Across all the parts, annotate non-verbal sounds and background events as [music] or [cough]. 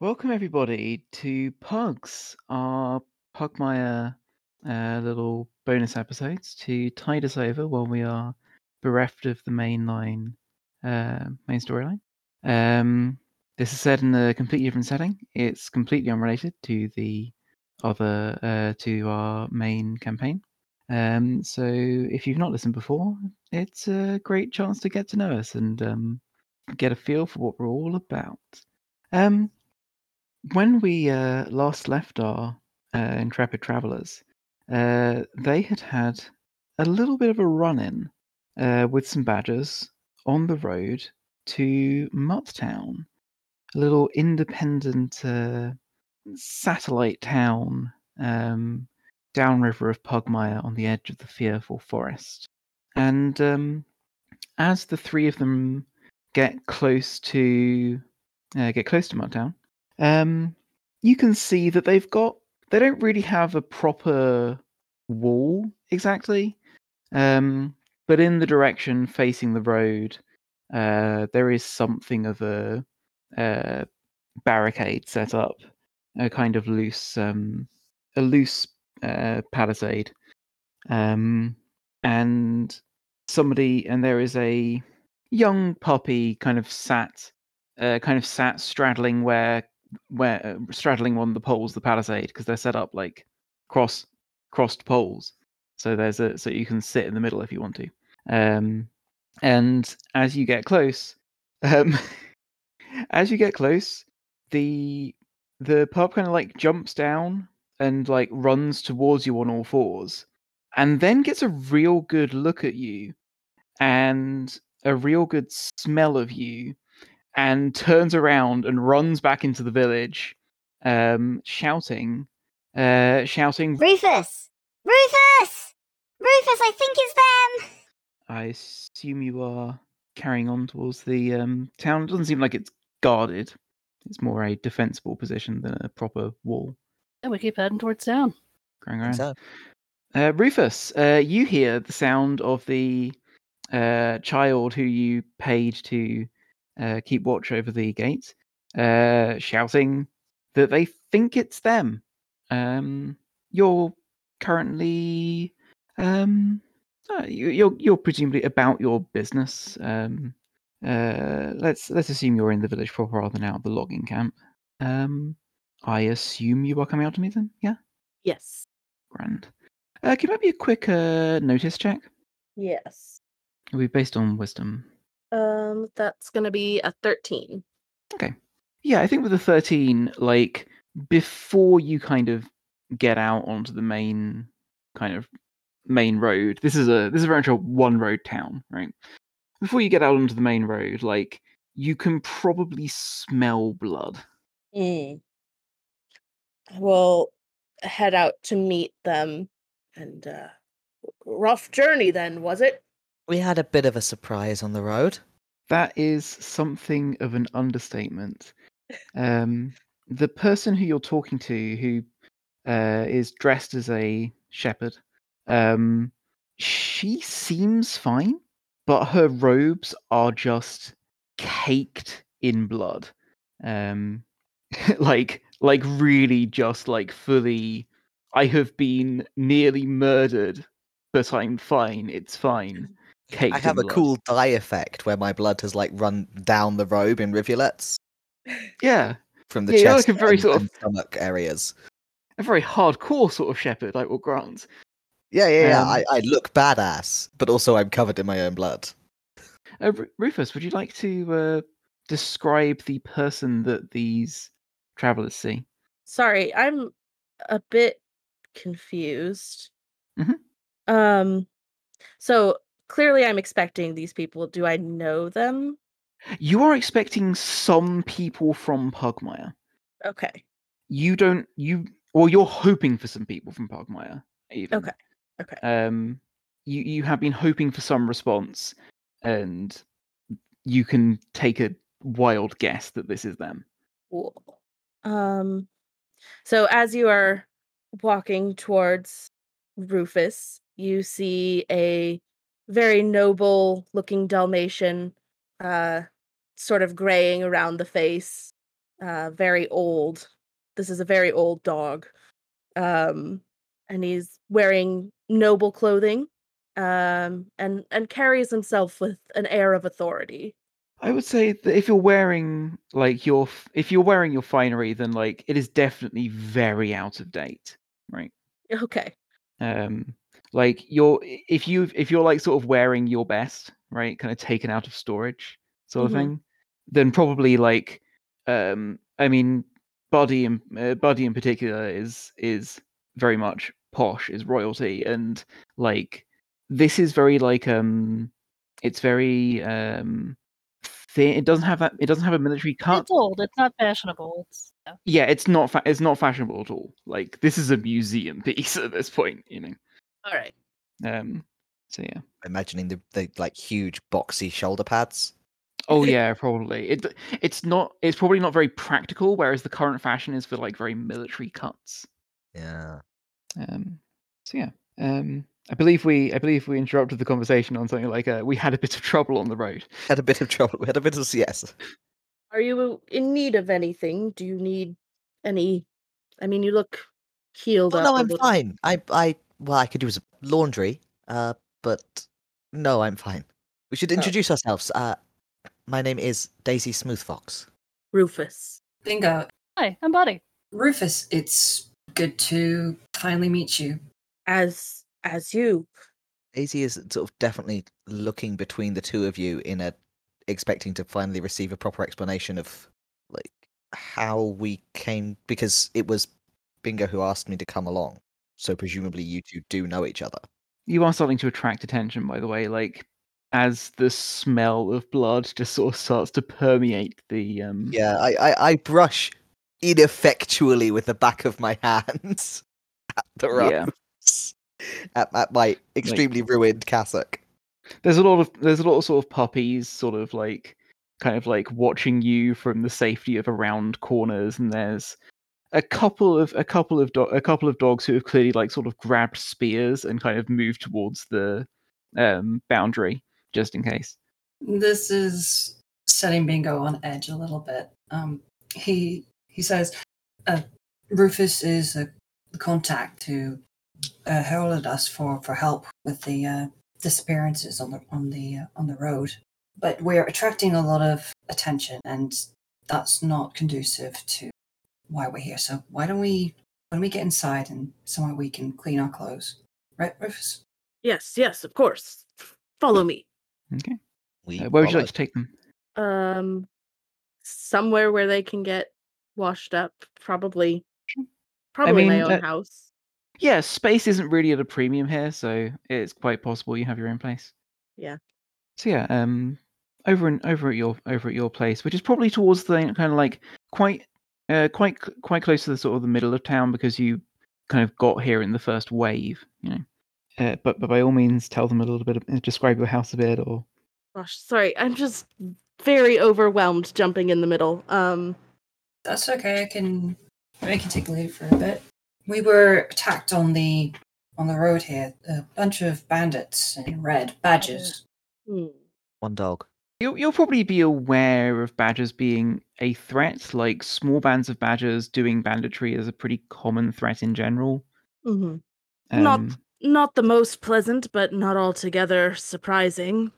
Welcome everybody to Pugs, our Pugmire uh, little bonus episodes to tide us over while we are bereft of the main line, uh, main storyline. Um, this is set in a completely different setting. It's completely unrelated to the other uh, to our main campaign. Um, so if you've not listened before, it's a great chance to get to know us and um, get a feel for what we're all about. Um, when we uh, last left our uh, intrepid travelers, uh, they had had a little bit of a run-in uh, with some badgers on the road to Mutttown, a little independent uh, satellite town um, downriver of Pugmire on the edge of the fearful forest. And um, as the three of them get close to uh, get close to Mutttown, um, you can see that they've got they don't really have a proper wall exactly, um, but in the direction facing the road, uh, there is something of a, uh, barricade set up, a kind of loose um, a loose uh, palisade, um, and somebody and there is a young puppy kind of sat uh, kind of sat straddling where where uh, straddling one of the poles the palisade because they're set up like cross crossed poles. So there's a so you can sit in the middle if you want to. Um and as you get close [laughs] um as you get close the the pup kind of like jumps down and like runs towards you on all fours and then gets a real good look at you and a real good smell of you and turns around and runs back into the village um shouting uh shouting Rufus! Rufus! Rufus, I think it's them! i assume you are carrying on towards the um town it doesn't seem like it's guarded it's more a defensible position than a proper wall And we keep heading towards town. going around So, Uh, Rufus, uh, you hear the sound of the uh, child who you paid to uh, keep watch over the gate, uh, shouting that they think it's them. Um, you're currently, um, uh, you, you're you're presumably about your business. Um, uh, let's let's assume you're in the village proper rather than out of the logging camp. Um, I assume you are coming out to meet them. Yeah, Yes. grand. Uh, can that be a quick uh, notice check? Yes. It'll be based on wisdom. Um, that's gonna be a thirteen. Okay. Yeah, I think with the 13, like, before you kind of get out onto the main kind of main road, this is a this is very much a one road town, right? Before you get out onto the main road, like, you can probably smell blood. Mm. We'll head out to meet them. And uh rough journey then, was it? We had a bit of a surprise on the road. That is something of an understatement. Um, the person who you're talking to, who uh, is dressed as a shepherd, um, she seems fine, but her robes are just caked in blood. Um, [laughs] like, like really, just like fully. I have been nearly murdered, but I'm fine. It's fine. Caked I have a blood. cool dye effect where my blood has like run down the robe in rivulets Yeah, from the Yeah, chest like a very and, sort of- and stomach areas. a very hardcore sort of shepherd, like what Grant. Yeah, yeah, yeah. Um, I, I look badass, but also I'm covered in my own blood. Uh, Rufus, would you like to uh, describe the person that these travelers see? Sorry, I'm a bit confused. Mhm. Um so clearly I'm expecting these people. Do I know them? You are expecting some people from Pugmire. Okay. You don't. You or you're hoping for some people from Pugmire. Even. Okay, okay. Um, you you have been hoping for some response, and you can take a wild guess that this is them. Cool. Um so as you are walking towards Rufus, you see a very noble looking Dalmatian uh sort of graying around the face uh, very old. This is a very old dog, um, and he's wearing noble clothing, um, and and carries himself with an air of authority. I would say that if you're wearing like your if you're wearing your finery, then like it is definitely very out of date, right? Okay. Um, like you're if you if you're like sort of wearing your best, right, kind of taken out of storage, sort of thing, then probably like, um, I mean, Buddy and uh, Buddy in particular is is very much posh, is royalty, and like this is very like um, it's very um, thin. It doesn't have that. It doesn't have a military cut. It's old. It's not fashionable. It's yeah. Yeah, it's not. Fa- it's not fashionable at all. Like this is a museum [laughs] piece at this point, you know. All right. Um. So yeah. Imagining the, the like huge boxy shoulder pads. Oh yeah, probably. It it's not. It's probably not very practical. Whereas the current fashion is for like very military cuts. Yeah. Um. So yeah. Um. I believe we. I believe we interrupted the conversation on something like uh, we had a bit of trouble on the road. [laughs] Had a bit of trouble. We had a bit of yes. Are you in need of anything? Do you need any? I mean, you look healed Oh, up. no, a I'm little. fine. I I well, I could use laundry. Uh, but no, I'm fine. We should introduce ourselves. Uh, my name is Daisy Smoothfox. Rufus. Bingo. Hi, I'm Buddy. Rufus, it's good to finally meet you. As as you. Daisy is sort of definitely looking between the two of you in a expecting to finally receive a proper explanation of like how we came because it was Bingo who asked me to come along. So presumably you two do know each other. You are starting to attract attention, by the way. Like as the smell of blood just sort of starts to permeate the um. Yeah, I I, I brush ineffectually with the back of my [laughs] hands at the Yeah. ropes. At, at my extremely ruined cassock. there's a lot of there's a lot of sort of puppies sort of like kind of like watching you from the safety of around corners and there's a couple of a couple of do- a couple of dogs who have clearly like sort of grabbed spears and kind of moved towards the um boundary just in case This is setting Bingo on edge a little bit. Um, he he says, uh, Rufus is a, contact who uh, heralded us for, for help with the uh, disappearances on the on the uh, on the road. But we're attracting a lot of attention, and that's not conducive to why we're here. So why don't we why don't we get inside and somewhere we can clean our clothes, right, Rufus? Yes, yes, of course. Follow me. okay We uh, where would you like followed. to take them Um, somewhere where they can get washed up. Probably. Probably my mean, own uh, house. yeah space isn't really at a premium here so it's quite possible you have your own place Yeah. so yeah um over and over at your over at your place which is probably towards the kind of like quite uh quite quite close to the sort of the middle of town because you kind of got here in the first wave you know uh, but but by all means tell them a little bit of, uh, describe your house a bit or Gosh, sorry. I'm just very overwhelmed jumping in the middle. Um, That's okay. I can I can take the lead for a bit. We were attacked on the on the road here. A bunch of bandits in red badges. hmm. One dog. You'll, you'll probably be aware of badgers being a threat like small bands of badgers doing banditry is a pretty common threat in general hmm Not- um, Not the most pleasant, but not altogether surprising.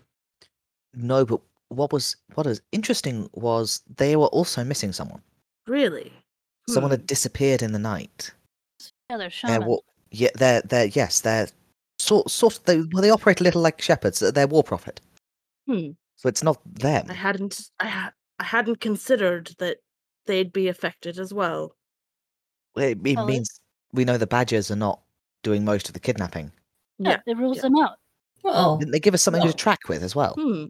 No, but what was what is interesting was they were also missing someone. Really? Someone Hmm. had disappeared in the night. Yeah, they're They're shaman. yeah, they're they're yes, they're sort sort of they well they operate a little like shepherds. They're war prophet. Hmm. So it's not them. I hadn't. I ha- I hadn't considered that they'd be affected as well. It, it Well, it- means we know the badgers are not doing most of the kidnapping. yeah, yeah, it rules yeah. them out. Well, Didn't they give us something no. to track with as well? Hmm.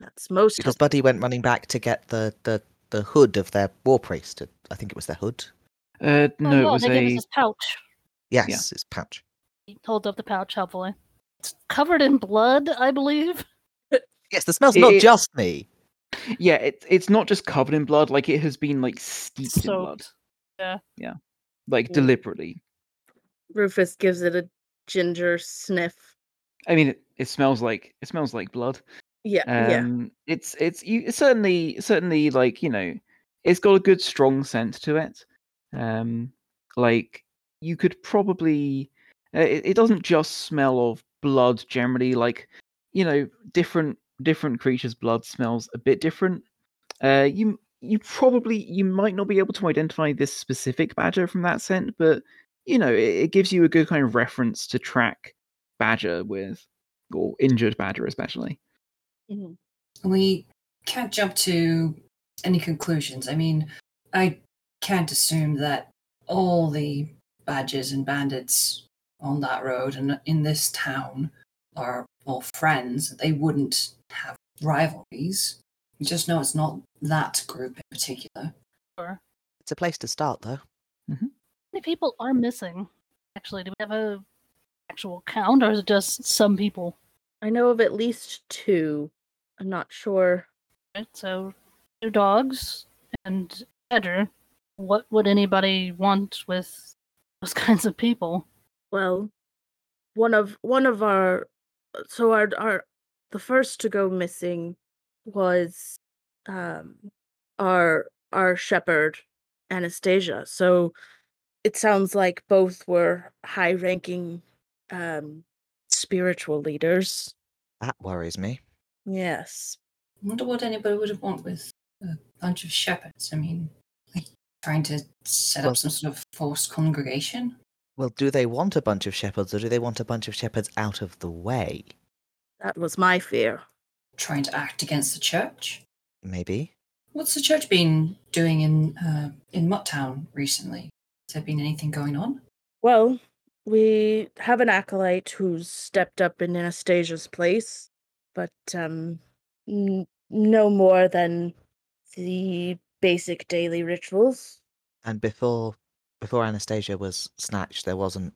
That's most. Because. Buddy went running back to get the the the hood of their war priest. I think it was their hood. uh, Oh, no, no, it was they gave us a pouch. Yes, it's pouch. He holds up the pouch helpfully. It's covered in blood, I believe. Yes, the smell's not It- just me. Yeah, it's it's not just covered in blood, like it has been like steeped in blood. Yeah. Yeah. Like Yeah. deliberately. Rufus gives it a ginger sniff. I mean it, it smells like it smells like blood. Yeah. yeah. Um it's it's you it's certainly certainly like, you know, it's got a good strong scent to it. Um, like you could probably, uh, it, it doesn't just smell of blood generally. Like you know, different different creatures' blood smells a bit different. Uh, you you probably you might not be able to identify this specific badger from that scent, but you know, it, it gives you a good kind of reference to track badger with, or injured badger especially. Mhm. We can't jump to any conclusions. I mean, I can't assume that all the badgers and bandits on that road and in this town are all friends. They wouldn't have rivalries. We just know it's not that group in particular. Or It's a place to start, though. how many people are missing? Actually, do we have a actual count, or is it just some people? I know of at least two. I'm not sure. Right, so two dogs and badger. What would anybody want with those [laughs] kinds of people? Well, one of one of our so our our the first to go missing was um our our shepherd Anastasia. So it sounds like both were high ranking um spiritual leaders. That worries me. Yes. I wonder what anybody would have want with a bunch of shepherds. I mean, like trying to set Well- up some sort of forced congregation. Well, do they want a bunch of shepherds, or do they want a bunch of shepherds out of the way? That was my fear. Trying to act against the church. Maybe. What's the church been doing in uh, in Mutttown recently? Has there been anything going on? Well, we have an acolyte who's stepped up in Anastasia's place, but um, n- no more than the basic daily rituals. And before before Anastasia was snatched, there wasn't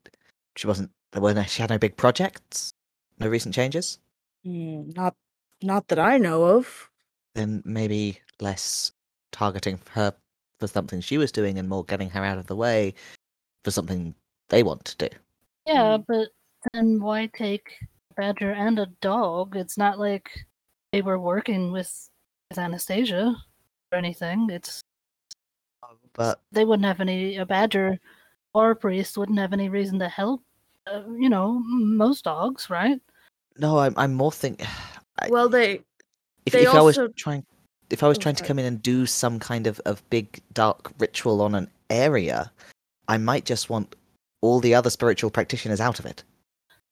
she wasn't there were no, she had no big projects, no recent changes. Hmm, not, not that I know of. Then maybe less targeting her for something she was doing, and more getting her out of the way for something they want to do. Yeah, but then why take a badger and a dog? It's not like they were working with, with Anastasia or anything. It's But they wouldn't have any a badger or a priest wouldn't have any reason to help. Uh, you know, most dogs, right? no, I'm I'm more think. [sighs] I- Well, they if, they if I was trying if I was Oh, trying to come in and do some kind of, of big dark ritual on an area, I might just want all the other spiritual practitioners out of it.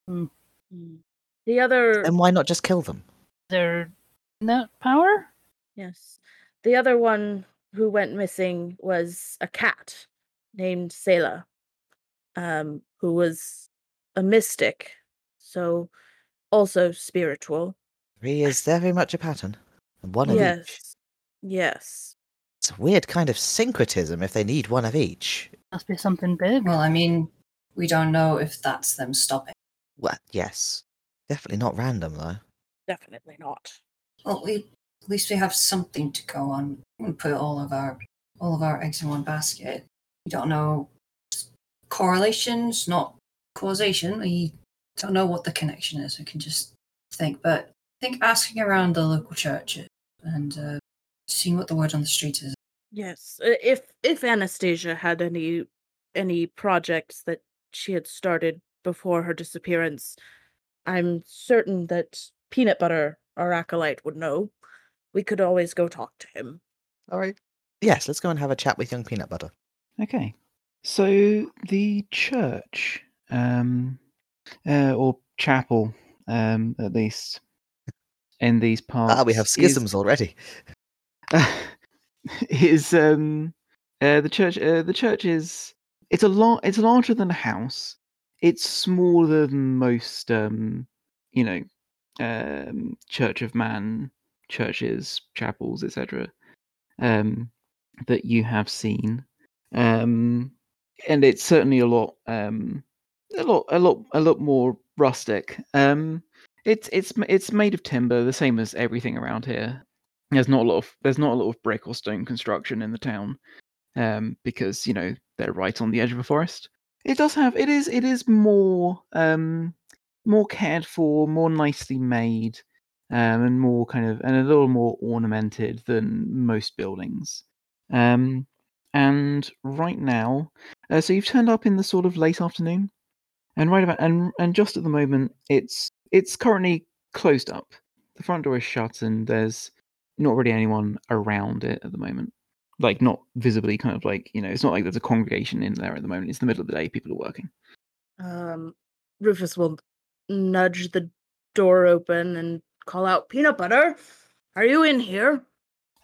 hmm, the other And why not just kill them? They're in that power. yes, the other one who went missing was a cat named Selah, um, who was a mystic, so also spiritual. Three is very much a pattern. And one of each. yes, yes. It's a weird kind of syncretism if they need one of each. Must be something big. Well, I mean, we don't know if that's them stopping. Well, yes. Definitely not random though. Definitely not. Well, we at least we have something to go on. Wouldn't put all of our all of our eggs in one basket. We don't know correlations, not causation. We don't know what the connection is. We can just think. But I think asking around the local churches and uh, seeing what the word on the street is. Yes, if if Anastasia had any any projects that she had started before her disappearance, I'm certain that Peanut Butter, our acolyte, would know. We could always go talk to him. All right. Yes, let's go and have a chat with young peanut butter. Okay. So the church, um, uh, or chapel, um, at least in these parts. Ah, we have is- schisms already. [laughs] is um uh, the church uh, the church is it's a lot it's larger than a house it's smaller than most um you know um church of man churches chapels etc um that you have seen. Um and it's certainly a lot um a lot a lot a lot more rustic. Um it's it's it's made of timber the same as everything around here. There's not a lot of there's not a lot of brick or stone construction in the town um because you know they're right on the edge of a forest. It does have it is it is more um more cared for more nicely made um and more kind of and a little more ornamented than most buildings Um, and right now, uh, so you've turned up in the sort of late afternoon, and right about and and just at the moment, it's it's currently closed up. The front door is shut, and there's not really anyone around it at the moment. Like not visibly, kind of like you know, it's not like there's a congregation in there at the moment. It's the middle of the day. People are working. Um, Rufus will nudge the door open and call out, "Peanut butter, are you in here?"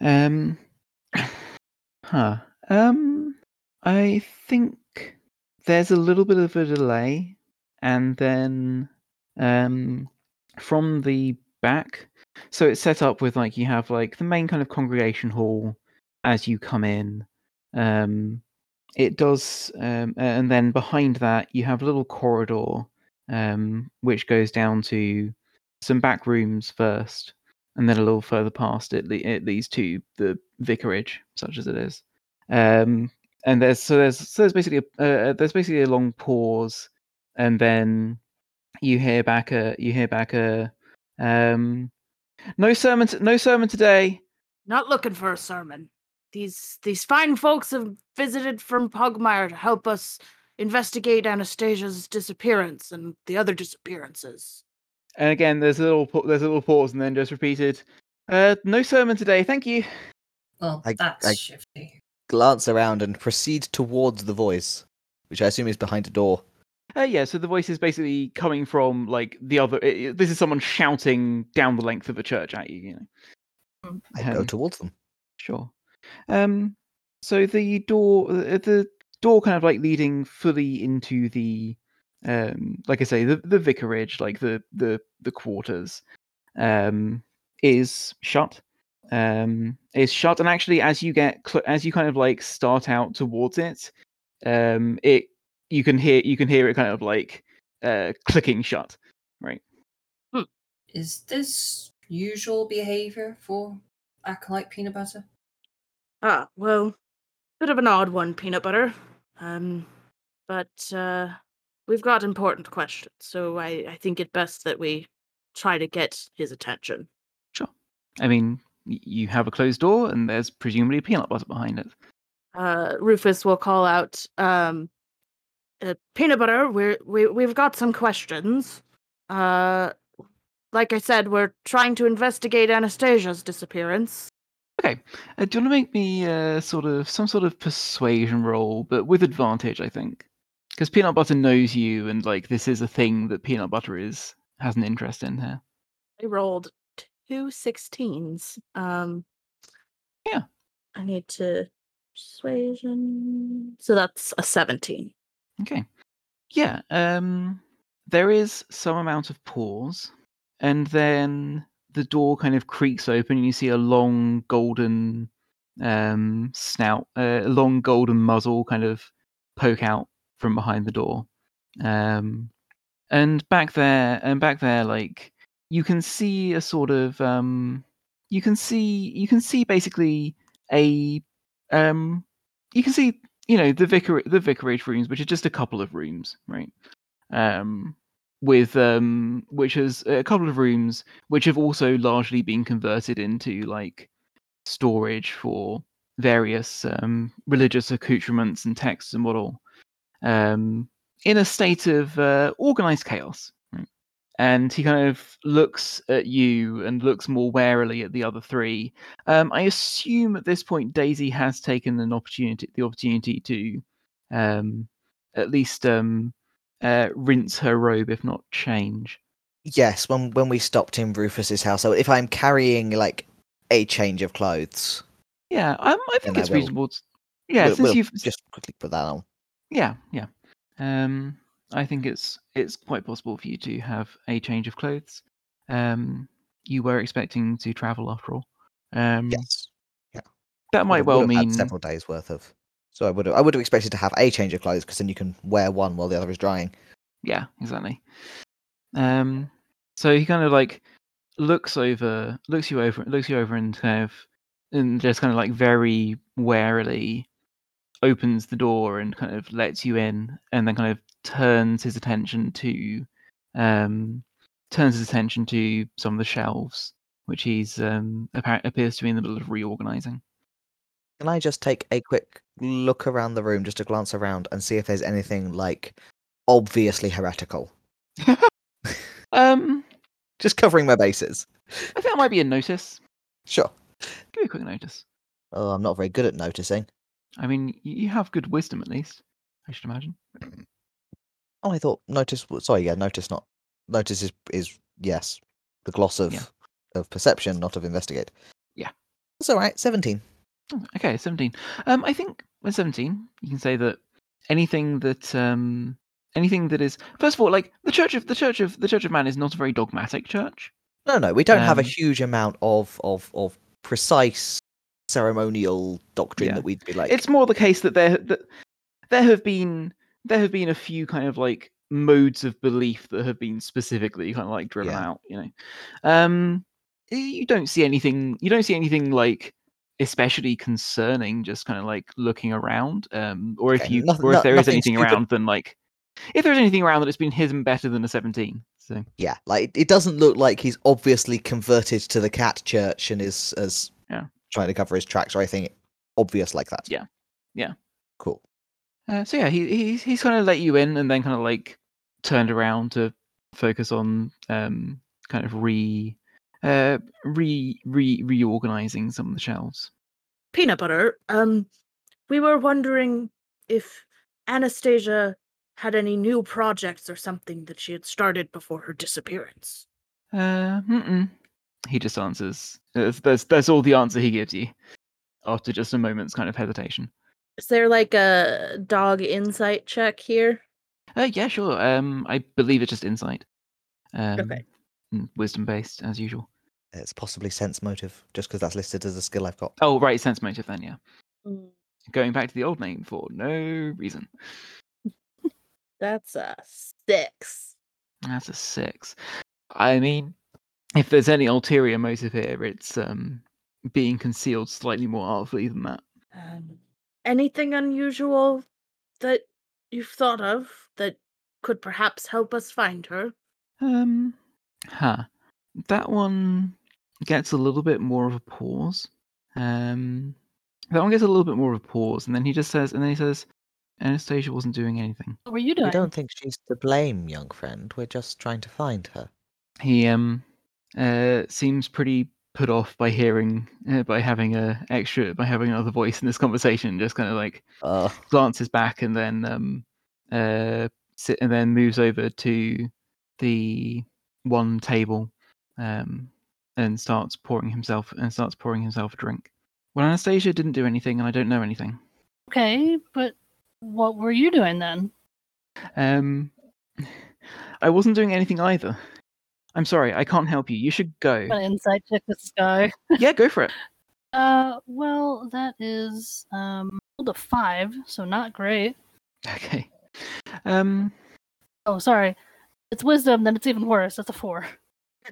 Um, huh. Um, I think there's a little bit of a delay, and then um, from the back, so it's set up with like you have like the main kind of congregation hall as you come in. Um, it does, um, and then behind that you have a little corridor, um, which goes down to some back rooms first, and then a little further past it, le- it leads to the vicarage, such as it is. Um, and there's so there's so there's basically a uh, there's basically a long pause, and then you hear back a you hear back a um, no sermon t- no sermon today. Not looking for a sermon. These these fine folks have visited from Pugmire to help us investigate Anastasia's disappearance and the other disappearances. And again, there's a little there's a little pause, and then just repeated, uh, no sermon today. Thank you. Well, I- that's I- shifty. Glance around and proceed towards the voice, which I assume is behind a door. Uh, yeah, so the voice is basically coming from like the other. i i- this is someone shouting down the length of a church at you. You know. I go Um, towards them. Sure. Um. So the door, uh, the door, kind of like leading fully into the, um, like I say, the the vicarage, like the the the quarters, um, is shut. Um, is shut, and actually, as you get cl- as you kind of like start out towards it, um, it you can hear you can hear it kind of like uh clicking shut. Right. Is this usual behavior for acolyte peanut butter? Ah, well, bit of an odd one, peanut butter. Um, but uh, we've got important questions, so I, I think it best that we try to get his attention. Sure. I mean, you have a closed door, and there's presumably peanut butter behind it. Uh, Rufus will call out, um, uh, peanut butter. We're we we've got some questions. Uh, like I said, we're trying to investigate Anastasia's disappearance. Okay. Uh, do you want to make me uh, sort of some sort of persuasion roll, but with advantage, I think, because peanut butter knows you, and like this is a thing that peanut butter is has an interest in here. I rolled two 16s. Um, Yeah. I need to persuasion. So that's a 17. Okay. Yeah. Um. There is some amount of pause, and then the door kind of creaks open, and you see a long golden um snout, uh, a long golden muzzle kind of poke out from behind the door. Um, and back there, and back there, like you can see a sort of um, you can see you can see basically a um, you can see you know the vicar the vicarage rooms, which are just a couple of rooms, right? Um, with um, which is a couple of rooms which have also largely been converted into like storage for various um, religious accoutrements and texts and what all, um, in a state of uh, organized chaos. Right? And he kind of looks at you and looks more warily at the other three. Um, I assume at this point Daisy has taken an opportunity, the opportunity to um, at least um, uh, rinse her robe, if not change. Yes, when when we stopped in Rufus's house, so if I'm carrying like a change of clothes, Yeah, um, I think I it's will- reasonable. To, yeah, we'll, since we'll you've just quickly put that on. Yeah, yeah. Um, I think it's it's quite possible for you to have a change of clothes. Um, you were expecting to travel after all. Um, Yes, that might well would have had mean several days worth of. So I would have I would have expected to have a change of clothes because then you can wear one while the other is drying. yeah, exactly. Um, so he kind of like looks over, looks you over, looks you over, and kind of, and just kind of like very warily opens the door and kind of lets you in, and then kind of turns his attention to, um, turns his attention to some of the shelves, which he's um appar- appears to be in the middle of reorganizing. Can I just take a quick look around the room, just a glance around and see if there's anything like obviously heretical? [laughs] Um, Just covering my bases. I think that might be a notice. Sure. Give me a quick notice. Oh, I'm not very good at noticing. I mean, you have good wisdom at least. I should imagine. Oh, I thought notice. Sorry, yeah, notice not. Notice is is yes, the gloss of Yeah. of perception, not of investigate. Yeah. That's all right. Seventeen. Oh, Okay, 17. Um, I think with 17, you can say that anything that um anything that is first of all like the church of the church of the church of man is not a very dogmatic church. No, no, we don't have a Um, huge amount of of of precise ceremonial doctrine Yeah. that we'd be like. It's more the case that there that there have been there have been a few kind of like modes of belief that have been specifically kind of like driven Yeah. out, you know. Um you don't see anything you don't see anything like especially concerning just kind of like looking around um or if you or no- if there is nothing anything stupid. around then like if there's anything around that it's been hidden better than a 17 so yeah, like it doesn't look like he's obviously converted to the cat church and is as Yeah. Trying to cover his tracks or anything obvious like that. Yeah. Yeah. Cool. Uh, so yeah, he he's he's kind of let you in and then kind of like turned around to focus on um kind of re uh re re reorganizing some of the shelves. Peanut butter. Um, we were wondering if Anastasia had any new projects or something that she had started before her disappearance. Uh, mm-mm. He just answers. That's, that's that's all the answer he gives you after just a moment's kind of hesitation. Is there like a dog insight check here? Uh, yeah, sure. Um, I believe it's just insight. Um, Okay. Wisdom based as usual. It's possibly sense motive, just because that's listed as a skill I've got. Oh, right, sense motive then. Yeah, Mm, going back to the old name for no reason. [laughs] That's a six. That's a six. I mean, if there's any ulterior motive here, it's um being concealed slightly more artfully than that. Um, anything unusual that you've thought of that could perhaps help us find her? Um, huh. That one gets a little bit more of a pause. Um, that one gets a little bit more of a pause, and then he just says, and then he says, Anastasia wasn't doing anything. What were you We doing? don't think she's to blame, young friend. We're just trying to find her. He um uh seems pretty put off by hearing uh, by having a extra by having another voice in this conversation. Just kind of like Uh, glances back and then um uh sit and then moves over to the one table um and starts pouring himself and starts pouring himself a drink. Well, Anastasia didn't do anything, and I don't know anything. Okay, but what were you doing then? Um, [sighs] I wasn't doing anything either. I'm sorry, I can't help you. You should go. I'm insight check guy. [laughs] yeah, go for it. Uh, well, that is um rolled a five, so not great. Okay. Um, Oh, sorry, it's wisdom. Then it's even worse. That's a four.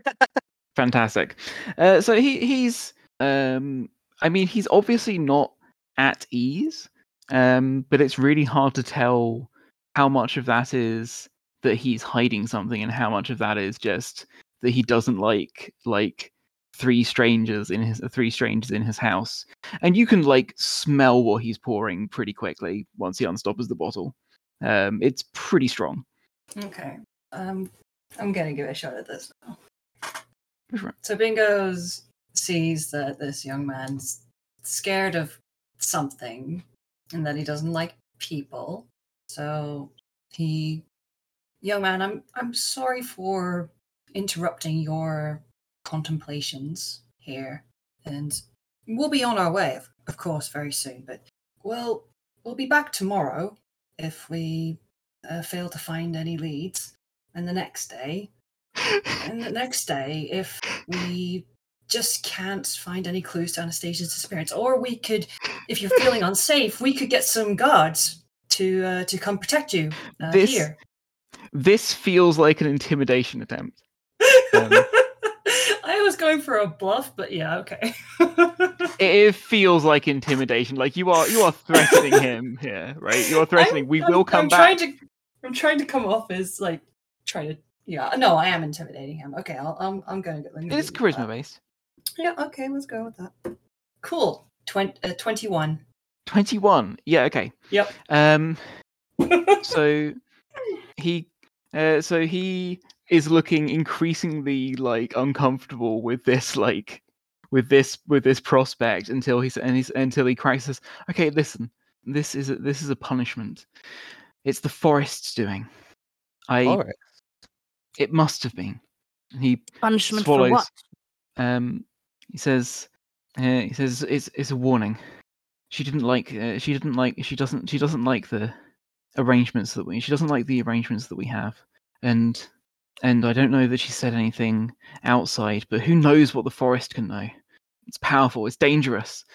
[laughs] fantastic. Uh, so he he's um, I mean he's obviously not at ease, um, but it's really hard to tell how much of that is that he's hiding something and how much of that is just that he doesn't like like three strangers in his three strangers in his house and you can like smell what he's pouring pretty quickly once he unstoppers the bottle um it's pretty strong Okay. Um, I'm gonna give a shot at this now. So Bingo's sees that this young man's scared of something and that he doesn't like people. So he young man, I'm I'm sorry for interrupting your contemplations here. And we'll be on our way, of, of course, very soon, but we'll we'll be back tomorrow if we uh, fail to find any leads. And the next day, and the next day, if we just can't find any clues to Anastasia's disappearance, or we could, if you're feeling unsafe, we could get some guards to uh, to come protect you uh, This- here. This feels like an intimidation attempt um, [laughs] I was going for a bluff, but yeah, okay. [laughs] it, feels like intimidation like you are you are threatening [laughs] him here right you are threatening I'm- we I'm- will come I'm back Trying to, I'm trying to come off as like trying to. Yeah, no, I am intimidating him. Okay, I'll, I'm I'm going to go. let it's charisma based Yeah, okay, let's go with that. Cool. Twen- uh, 21. 21. Yeah, okay. Yep. Um so he uh, so he is looking increasingly like uncomfortable with this like with this with this prospect until he's and he's until he cracks says, okay listen this is a, this is a punishment it's the forest's doing i All right. it must have been And he Punishment swallows for what? um he says uh, he says it's it's a warning she didn't like uh, she didn't like she doesn't she doesn't like the arrangements that we she doesn't like the arrangements that we have. And and i don't know that she said anything outside but who knows what the forest can know? It's powerful. It's dangerous.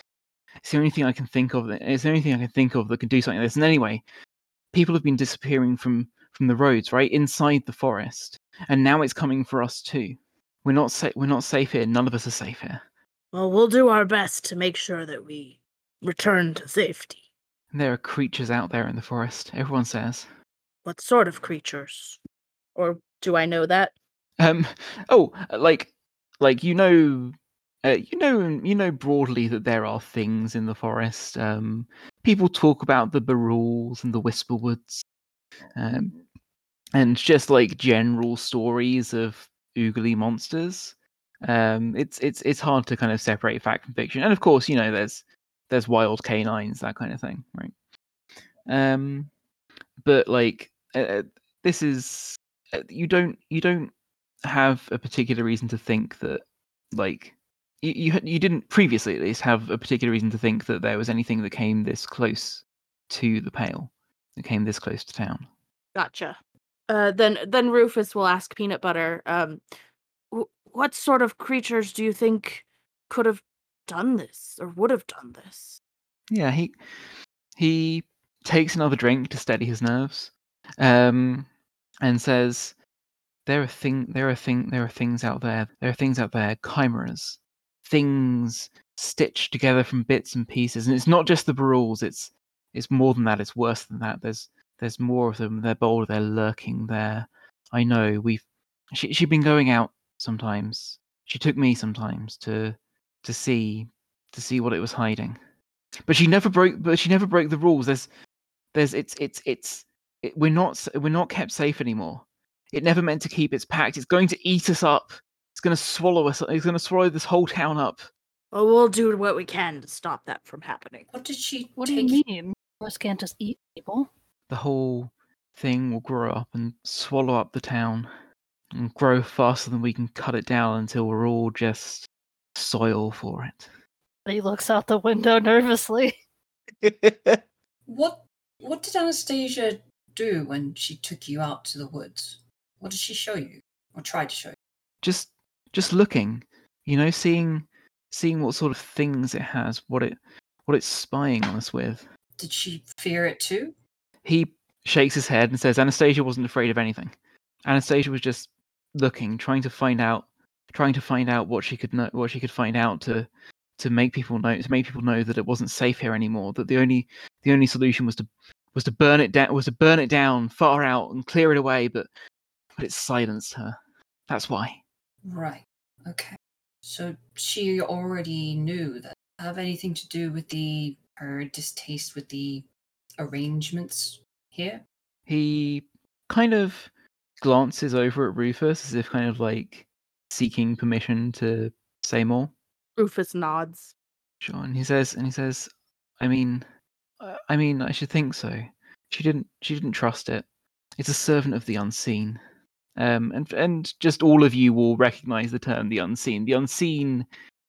It's the only thing i can think of that it's the only thing i can think of that can do something like this. And anyway people have been disappearing from from the roads right inside the forest. And now it's coming for us too. We're not safe we're not safe here. None of us are safe here. Well, we'll do our best to make sure that we return to safety. There are creatures out there in the forest everyone says What sort of creatures? Or do I know that? Um. Oh, like, like you know, uh, you know, you know broadly that there are things in the forest. Um, people talk about the Baruls and the Whisperwoods, um, and just like general stories of oogly monsters. Um, it's it's it's hard to kind of separate fact from fiction, and of course, you know, there's there's wild canines, that kind of thing, right? Um, but like, uh, this is uh, you don't you don't have a particular reason to think that like you you, you didn't previously at least have a particular reason to think that there was anything that came this close to the pale that came this close to town Gotcha. Uh, then then Rufus will ask Peanut Butter, um, wh- what sort of creatures do you think could have done this or would have done this? yeah he he takes another drink to steady his nerves um and says there are thing there are thing there are things out there there are things out there chimeras things stitched together from bits and pieces and it's not just the Baruls, it's it's more than that it's worse than that there's there's more of them they're bold they're lurking there i know we've she, she'd been going out sometimes she took me sometimes to to see to see what it was hiding but she never broke but she never broke the rules there's there's it's it's it's it, we're not we're not kept safe anymore it never meant to keep its pact it's going to eat us up it's going to swallow us it's going to swallow this whole town up Well, we'll do what we can to stop that from happening. What did she What do take? you mean? Us can't just eat people. the whole thing will grow up and swallow up the town and grow faster than we can cut it down until we're all just soil for it He looks out the window nervously. [laughs] What What did Anastasia do when she took you out to the woods? What did she show you, or try to show you? just just looking you know seeing seeing what sort of things it has what it what it's spying on us with Did she fear it too? he shakes his head and says anastasia wasn't afraid of anything anastasia was just looking trying to find out trying to find out what she could know what she could find out to to make people know to make people know that it wasn't safe here anymore that the only the only solution was to was to burn it down was to burn it down far out and clear it away but but it silenced her that's why Right. Okay. So she already knew that have anything to do with the her distaste with the arrangements here. he kind of glances over at Rufus as if kind of like seeking permission to say more. Rufus nods. Sure, and he says, and he says, I mean, uh, I mean, I should think so. She didn't, she didn't trust it. It's a servant of the unseen. Um, and and just all of you will recognize the term the unseen. The unseen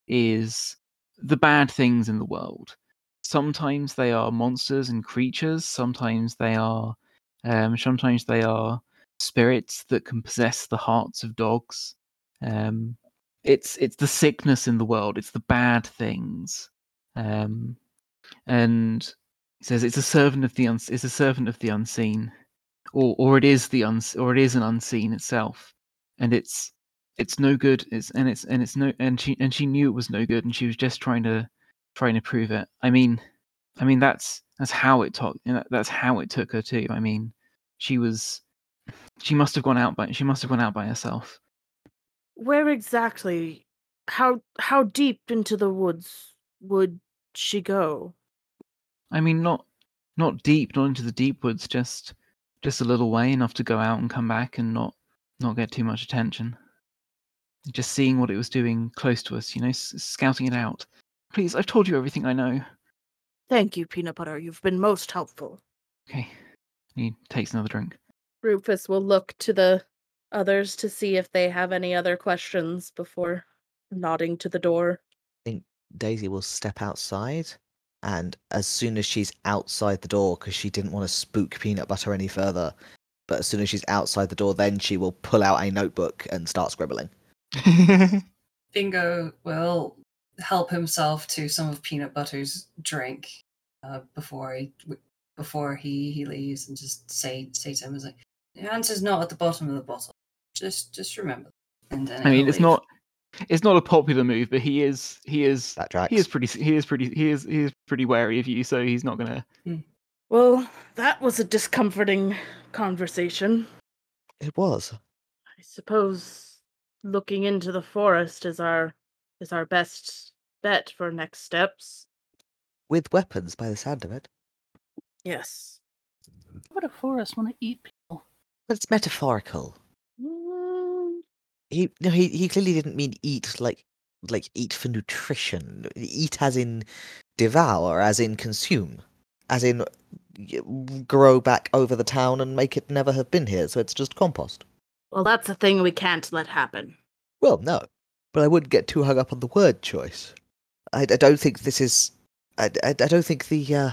is the bad things in the world. Sometimes they are monsters and creatures. Sometimes they are, um, sometimes they are spirits that can possess the hearts of dogs. Um, it's it's the sickness in the world. It's the bad things. Um, and he says it's a servant of the uns- it's a servant of the unseen, or or it is the uns- or it is an unseen itself, and it's it's no good. It's and it's and it's no and she and she knew it was no good, and she was just trying to trying to prove it. I mean, I mean that's that's how it took. That's how it took her too. I mean, she was she must have gone out by she must have gone out by herself. Where exactly? How how deep into the woods would she go? I mean, not not deep, not into the deep woods, just just a little way, enough to go out and come back and not not get too much attention. Just seeing what it was doing close to us, you know, s- scouting it out. Please, I've told you everything I know. Thank you, Peanut Butter. You've been most helpful. Okay. He takes another drink. Rufus will look to the others to see if they have any other questions before nodding to the door. I think Daisy will step outside, and as soon as she's outside the door, because she didn't want to spook Peanut Butter any further, but as soon as she's outside the door, then she will pull out a notebook and start scribbling. [laughs] Bingo will help himself to some of Peanut Butter's drink uh, before he before he, he leaves, and just say say to him, "Is like the answer's not at the bottom of the bottle. Just just remember." And then I mean, it's leave. not it's not a popular move, but he is he is That tracks. he is pretty he is pretty he is he is pretty wary of you, so he's not gonna. Hmm. Well, that was a discomforting conversation. It was. I suppose looking into the forest is our is our best bet for next steps. With weapons, by the sound of it. Yes. What would a forest want to eat people? But it's metaphorical. He no, he, he clearly didn't mean eat like like eat for nutrition. Eat as in devour, as in consume, as in grow back over the town and make it never have been here. So it's just compost. Well, that's a thing we can't let happen. Well, no, but I wouldn't get too hung up on the word choice. I, I don't think this is. I, I, I don't think the uh,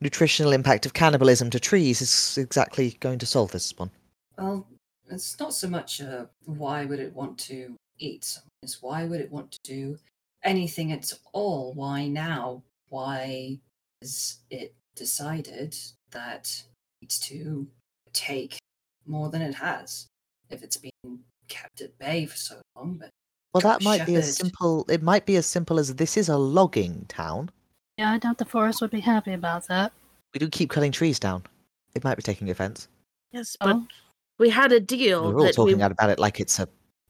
nutritional impact of cannibalism to trees is exactly going to solve this one. Well, it's not so much uh, why would it want to eat someone, it's why would it want to do anything at all? Why now? Why is it decided that it needs to take more than it has? If it's been kept at bay for so long, but Well, that might be as simple. It might be as simple as this is a logging town. Yeah, I doubt the forest would be happy about that. We do keep cutting trees down. It might be taking offence. Yes, but Oh, we had a deal We're all that talking we about it like it's a,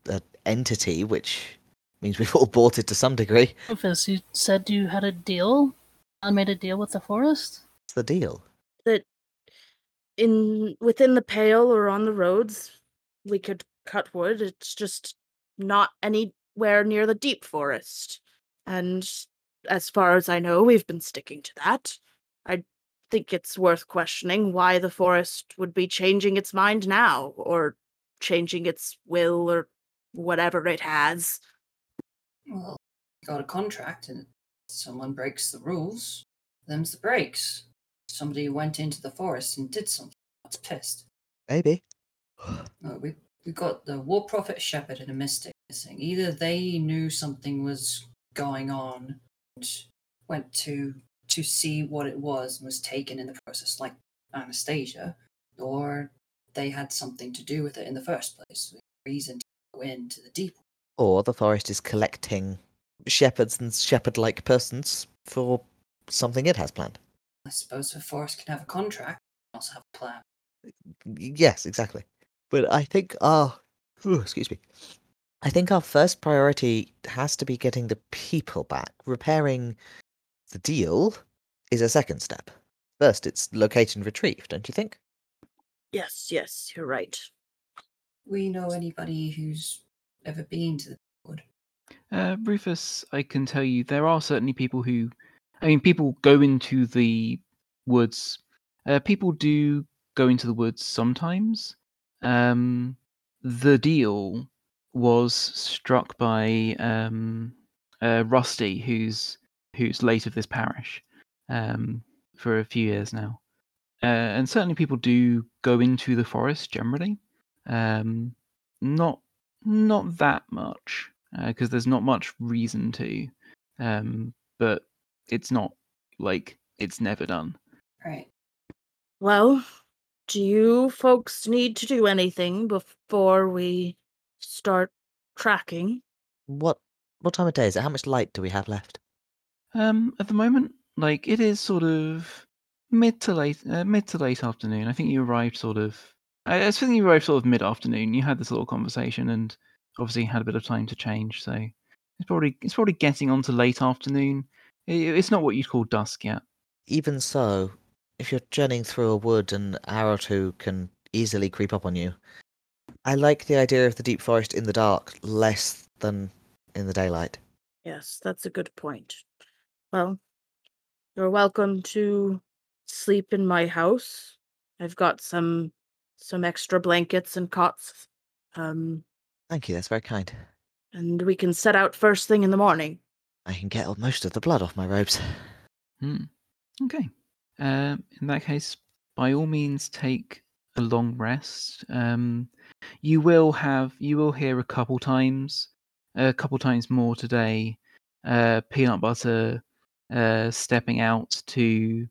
a entity, which means we've [laughs] all bought it to some degree. Rufus, you said you had a deal? I made a deal with the forest? What's the deal? that in within the pale or on the roads we could cut wood. It's just not anywhere near the deep forest. And as far as I know, we've been sticking to that. I think it's worth questioning why the forest would be changing its mind now, or changing its will, or whatever it has. well, you got a contract and someone breaks the rules, them's the breaks. Somebody went into the forest and did something. That's pissed. Maybe. Uh, we we got the war prophet shepherd and a mystic missing. Either they knew something was going on and went to to see what it was and was taken in the process, like Anastasia, or they had something to do with it in the first place. Reason to go into the deep. Or the forest is collecting shepherds and shepherd-like persons for something it has planned. I suppose the forest can have a contract, also have a plan. Yes, exactly. But I think our excuse me. I think our first priority has to be getting the people back. Repairing the deal is a second step. First, it's locate and retrieve, don't you think? Yes, yes, you're right. We know anybody who's ever been to the wood. Uh, Rufus, I can tell you there are certainly people who, I mean, people go into the woods. Uh, people do go into the woods sometimes. Um, the deal was struck by um, uh, Rusty, who's who's late of this parish, um, for a few years now. Uh, and certainly people do go into the forest generally. Um, not not that much because there's not much reason to. Um, but it's not like it's never done. Right. Well, do you folks need to do anything before we start tracking? What what time of day is it? How much light do we have left? Um, at the moment, like it is sort of mid to late, uh, mid to late afternoon. I think you arrived sort of. I, I think you arrived sort of mid afternoon. You had this little conversation, and obviously had a bit of time to change. So it's probably it's probably getting on to late afternoon. I- It's not what you'd call dusk yet. Even so, if you're journeying through a wood, an hour or two can easily creep up on you. I like the idea of the deep forest in the dark less than in the daylight. Yes, that's a good point. Well, you're welcome to sleep in my house. I've got some some extra blankets and cots. Um, Thank you, that's very kind. and we can set out first thing in the morning. I can get most of the blood off my robes. Hmm. Okay. Um, in that case, by all means, take a long rest. Um, you will have, you will hear a couple times, a couple times more today. Uh, peanut butter, uh, stepping out to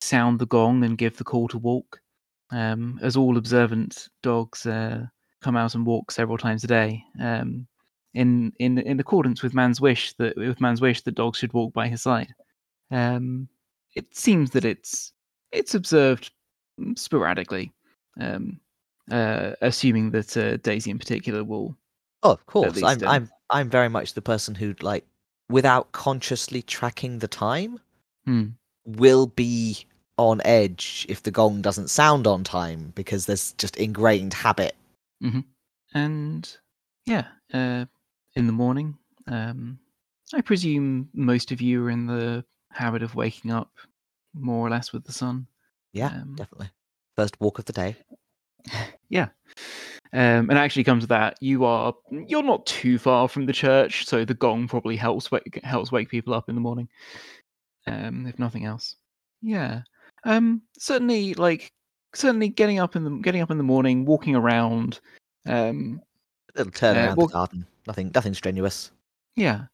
sound the gong and give the call to walk. Um, as all observant dogs uh, come out and walk several times a day. Um, in in in accordance with man's wish that with man's wish that dogs should walk by his side. Um, it seems that it's it's observed sporadically, um, uh, assuming that uh, Daisy in particular will. Oh, of course. I'm uh, I'm I'm very much the person who'd like without consciously tracking the time Hmm. will be on edge if the gong doesn't sound on time because there's just ingrained habit. And yeah, uh, in the morning, um, I presume most of you are in the habit of waking up more or less with the sun. Yeah, Um, definitely. First walk of the day. Yeah. Um, and actually comes to that, you are you're not too far from the church, so the gong probably helps wake helps wake people up in the morning. Um, if nothing else. Yeah. Um, certainly like certainly getting up in the getting up in the morning, walking around, um, A little turn Uh, around the garden. Nothing nothing strenuous. Yeah.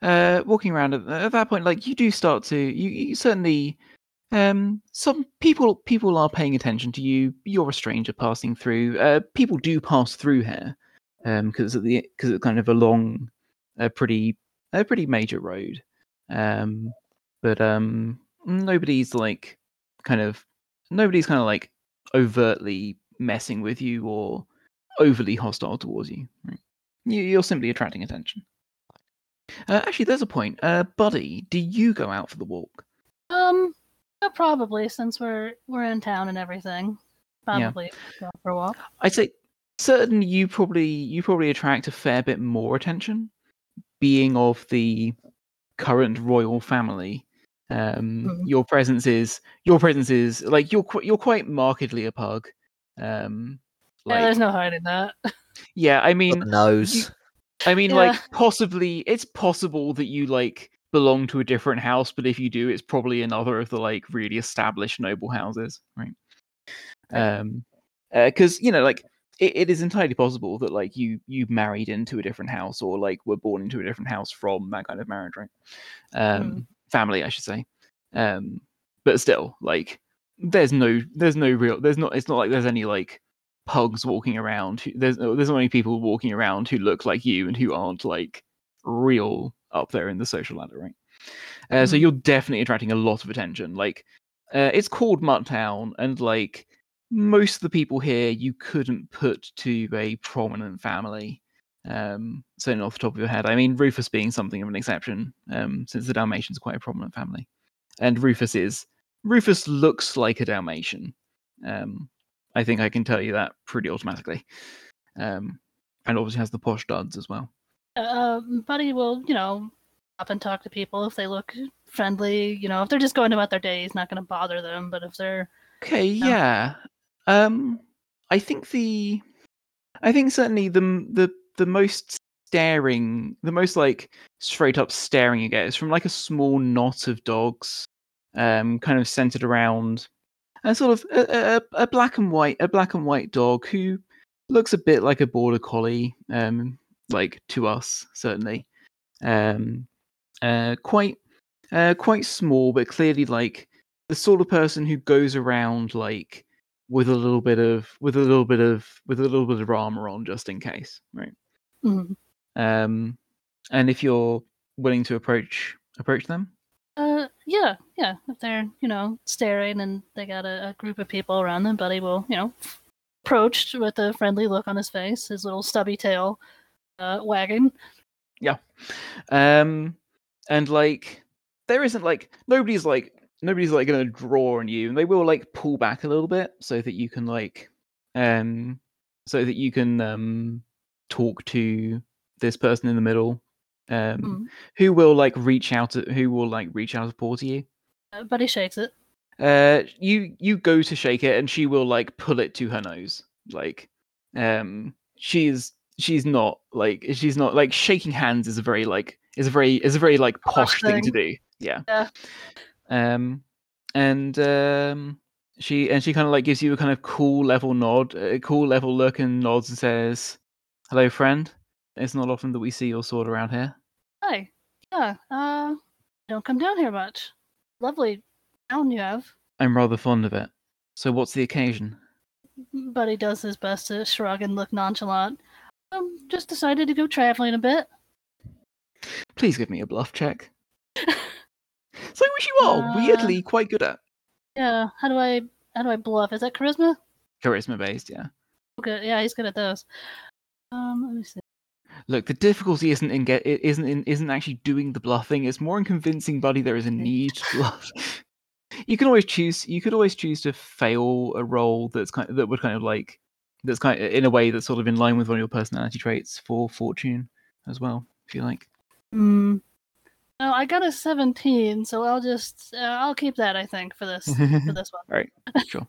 Uh, walking around at, at that point, like you do start to, you, you certainly, um, some people people are paying attention to you. You're a stranger passing through. Uh, people do pass through here, um, because of the because it's kind of a long, a pretty a pretty major road. Um, but um, nobody's like kind of nobody's kind of like overtly messing with you or overly hostile towards you. Right? You, you're simply attracting attention. Uh, actually, there's a point. Uh, Buddy, do you go out for the walk? Um, yeah, probably since we're we're in town and everything. Probably go for a walk. I'd say certainly you probably you probably attract a fair bit more attention, being of the current royal family. Um, Mhm. Your presence is your presence is like you're qu- you're quite markedly a pug. Um, yeah, like, there's no hiding that. yeah, I mean, the nose. I mean, Yeah. like possibly it's possible that you like belong to a different house, but if you do, it's probably another of the like really established noble houses, right? Um, because you know, like it, it is entirely possible that like you you married into a different house or like were born into a different house from that kind of marriage, right? Um, family, I should say. Um, but still, like there's no there's no real there's not it's not like there's any like pugs walking around who, there's no- there's not many people walking around who look like you and who aren't like real up there in the social ladder right uh, so Mhm. you're definitely attracting a lot of attention like uh, it's called Mutt Town and like most of the people here you couldn't put to a prominent family um certainly off the top of your head i mean rufus being something of an exception um since the dalmatians are quite a prominent family and rufus is rufus looks like a dalmatian um I think I can tell you that pretty automatically. Um, and obviously has the posh duds as well. Uh, Buddy will, you know, up and talk to people if they look friendly. You know, if they're just going about their day, he's not going to bother them. But if they're, Okay, No. yeah. Um, I think the, I think certainly the the the most staring, the most like straight up staring you get is from like a small knot of dogs, um, kind of centered around a sort of a, a, a black and white, a black and white dog who looks a bit like a border collie, um, like to us certainly, um, uh, quite, uh, quite small, but clearly like the sort of person who goes around like with a little bit of with a little bit of with a little bit of armor on just in case right? Mhm. um and if you're willing to approach approach them? Uh, yeah, yeah, if they're, you know, staring and they got a, a group of people around them, Buddy will, you know, approach with a friendly look on his face, his little stubby tail uh, wagging. um and like there isn't like nobody's like nobody's like going to draw on you, and they will like pull back a little bit so that you can like um so that you can um talk to this person in the middle um Mm. who will like reach out to who will like reach out to support to you Uh, Buddy shakes it. uh you you go to shake it and she will like pull it to her nose like um she's she's not like she's not like shaking hands is a very like is a very is a very like posh Posh thing to do yeah Yeah. um and um she and she kind of like gives you a kind of cool level nod a cool level look and nods and says hello friend it's not often that we see your sword around here Hi. Yeah. Uh, don't come down here much. Lovely town you have. i'm rather fond of it so what's the occasion Buddy does his best to shrug and look nonchalant. Um, just decided to go traveling a bit. please give me a bluff check something which you are Uh, weirdly quite good at Yeah. How do I how do I bluff? Is that charisma? charisma based yeah Okay. Yeah, he's good at those. Um, let me see. Look, the difficulty isn't in get it isn't in isn't actually doing the bluffing. It's more in convincing Buddy there is a need to bluff. [laughs] you can always choose. You could always choose to fail a role that's kind of, that would kind of like that's kind of in a way that's sort of in line with one of your personality traits for fortune as well, if you like. Hmm. No, I got a 17, so I'll just uh, I'll keep that. I think for this for this one. [laughs] right, sure.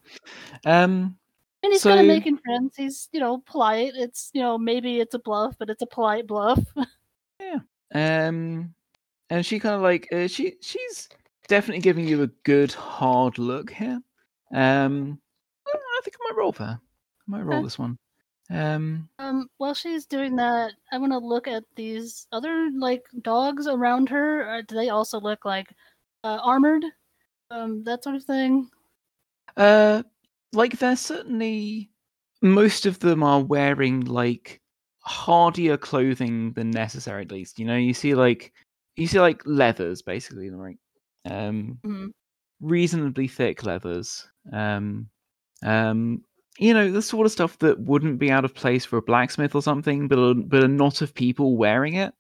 Um, And he's kind of making friends. He's you know polite. It's you know maybe it's a bluff, but it's a polite bluff. [laughs] Yeah. Um, and she kind of like uh, she she's definitely giving you a good hard look here. Um, I I think I might roll for her. I might roll Okay. this one. Um, Um, while she's doing that, I want to look at these other like dogs around her. Uh, do they also look like uh, armored? Um, that sort of thing. uh, like they're certainly most of them are wearing like hardier clothing than necessary. At least you know you see like you see like leathers basically, like um, Mhm. reasonably thick leathers. Um, um, you know the sort of stuff that wouldn't be out of place for a blacksmith or something, but a, but a knot of people wearing it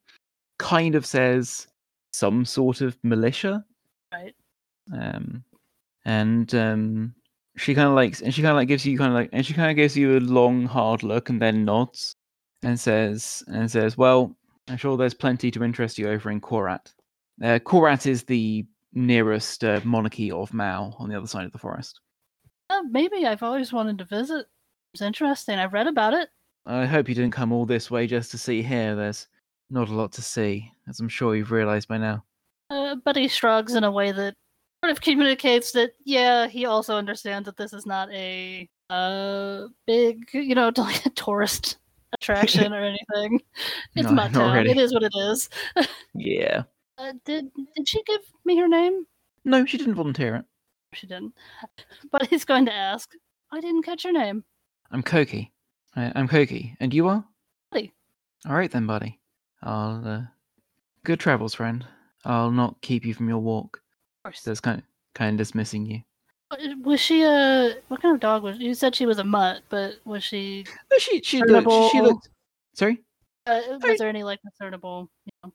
kind of says some sort of militia. Right. Um, and um, she kind of likes, and she kind of like gives you kind of like, and she kind of gives you a long, hard look, and then nods and says, and says, "Well, I'm sure there's plenty to interest you over in Korat. Uh, Korat is the nearest uh, monarchy of Mau on the other side of the forest. Uh, maybe I've always wanted to visit. It's interesting. I've read about it. I hope you didn't come all this way just to see here. There's not a lot to see, as I'm sure you've realised by now." Uh, but he shrugs in a way that sort of communicates that yeah, he also understands that this is not a uh big, you know, [laughs] like a tourist attraction or anything. [laughs] It's No, not Town. really. It is what it is. [laughs] Yeah. Uh, did did she give me her name? No, she didn't volunteer it. She didn't. [laughs] But he's going to ask. I didn't catch your name. I'm Koki. I, I'm Koki, and you are? Buddy. All right then, buddy. I'll. Uh, good travels, friend. I'll not keep you from your walk. Of course. That's kind of kind of dismissing you. Uh, Was she a what kind of dog was? You said she was a mutt, but was she? No, she she looked. She Discernible. looked. Sorry. Uh, I- was there any like discernible? You know,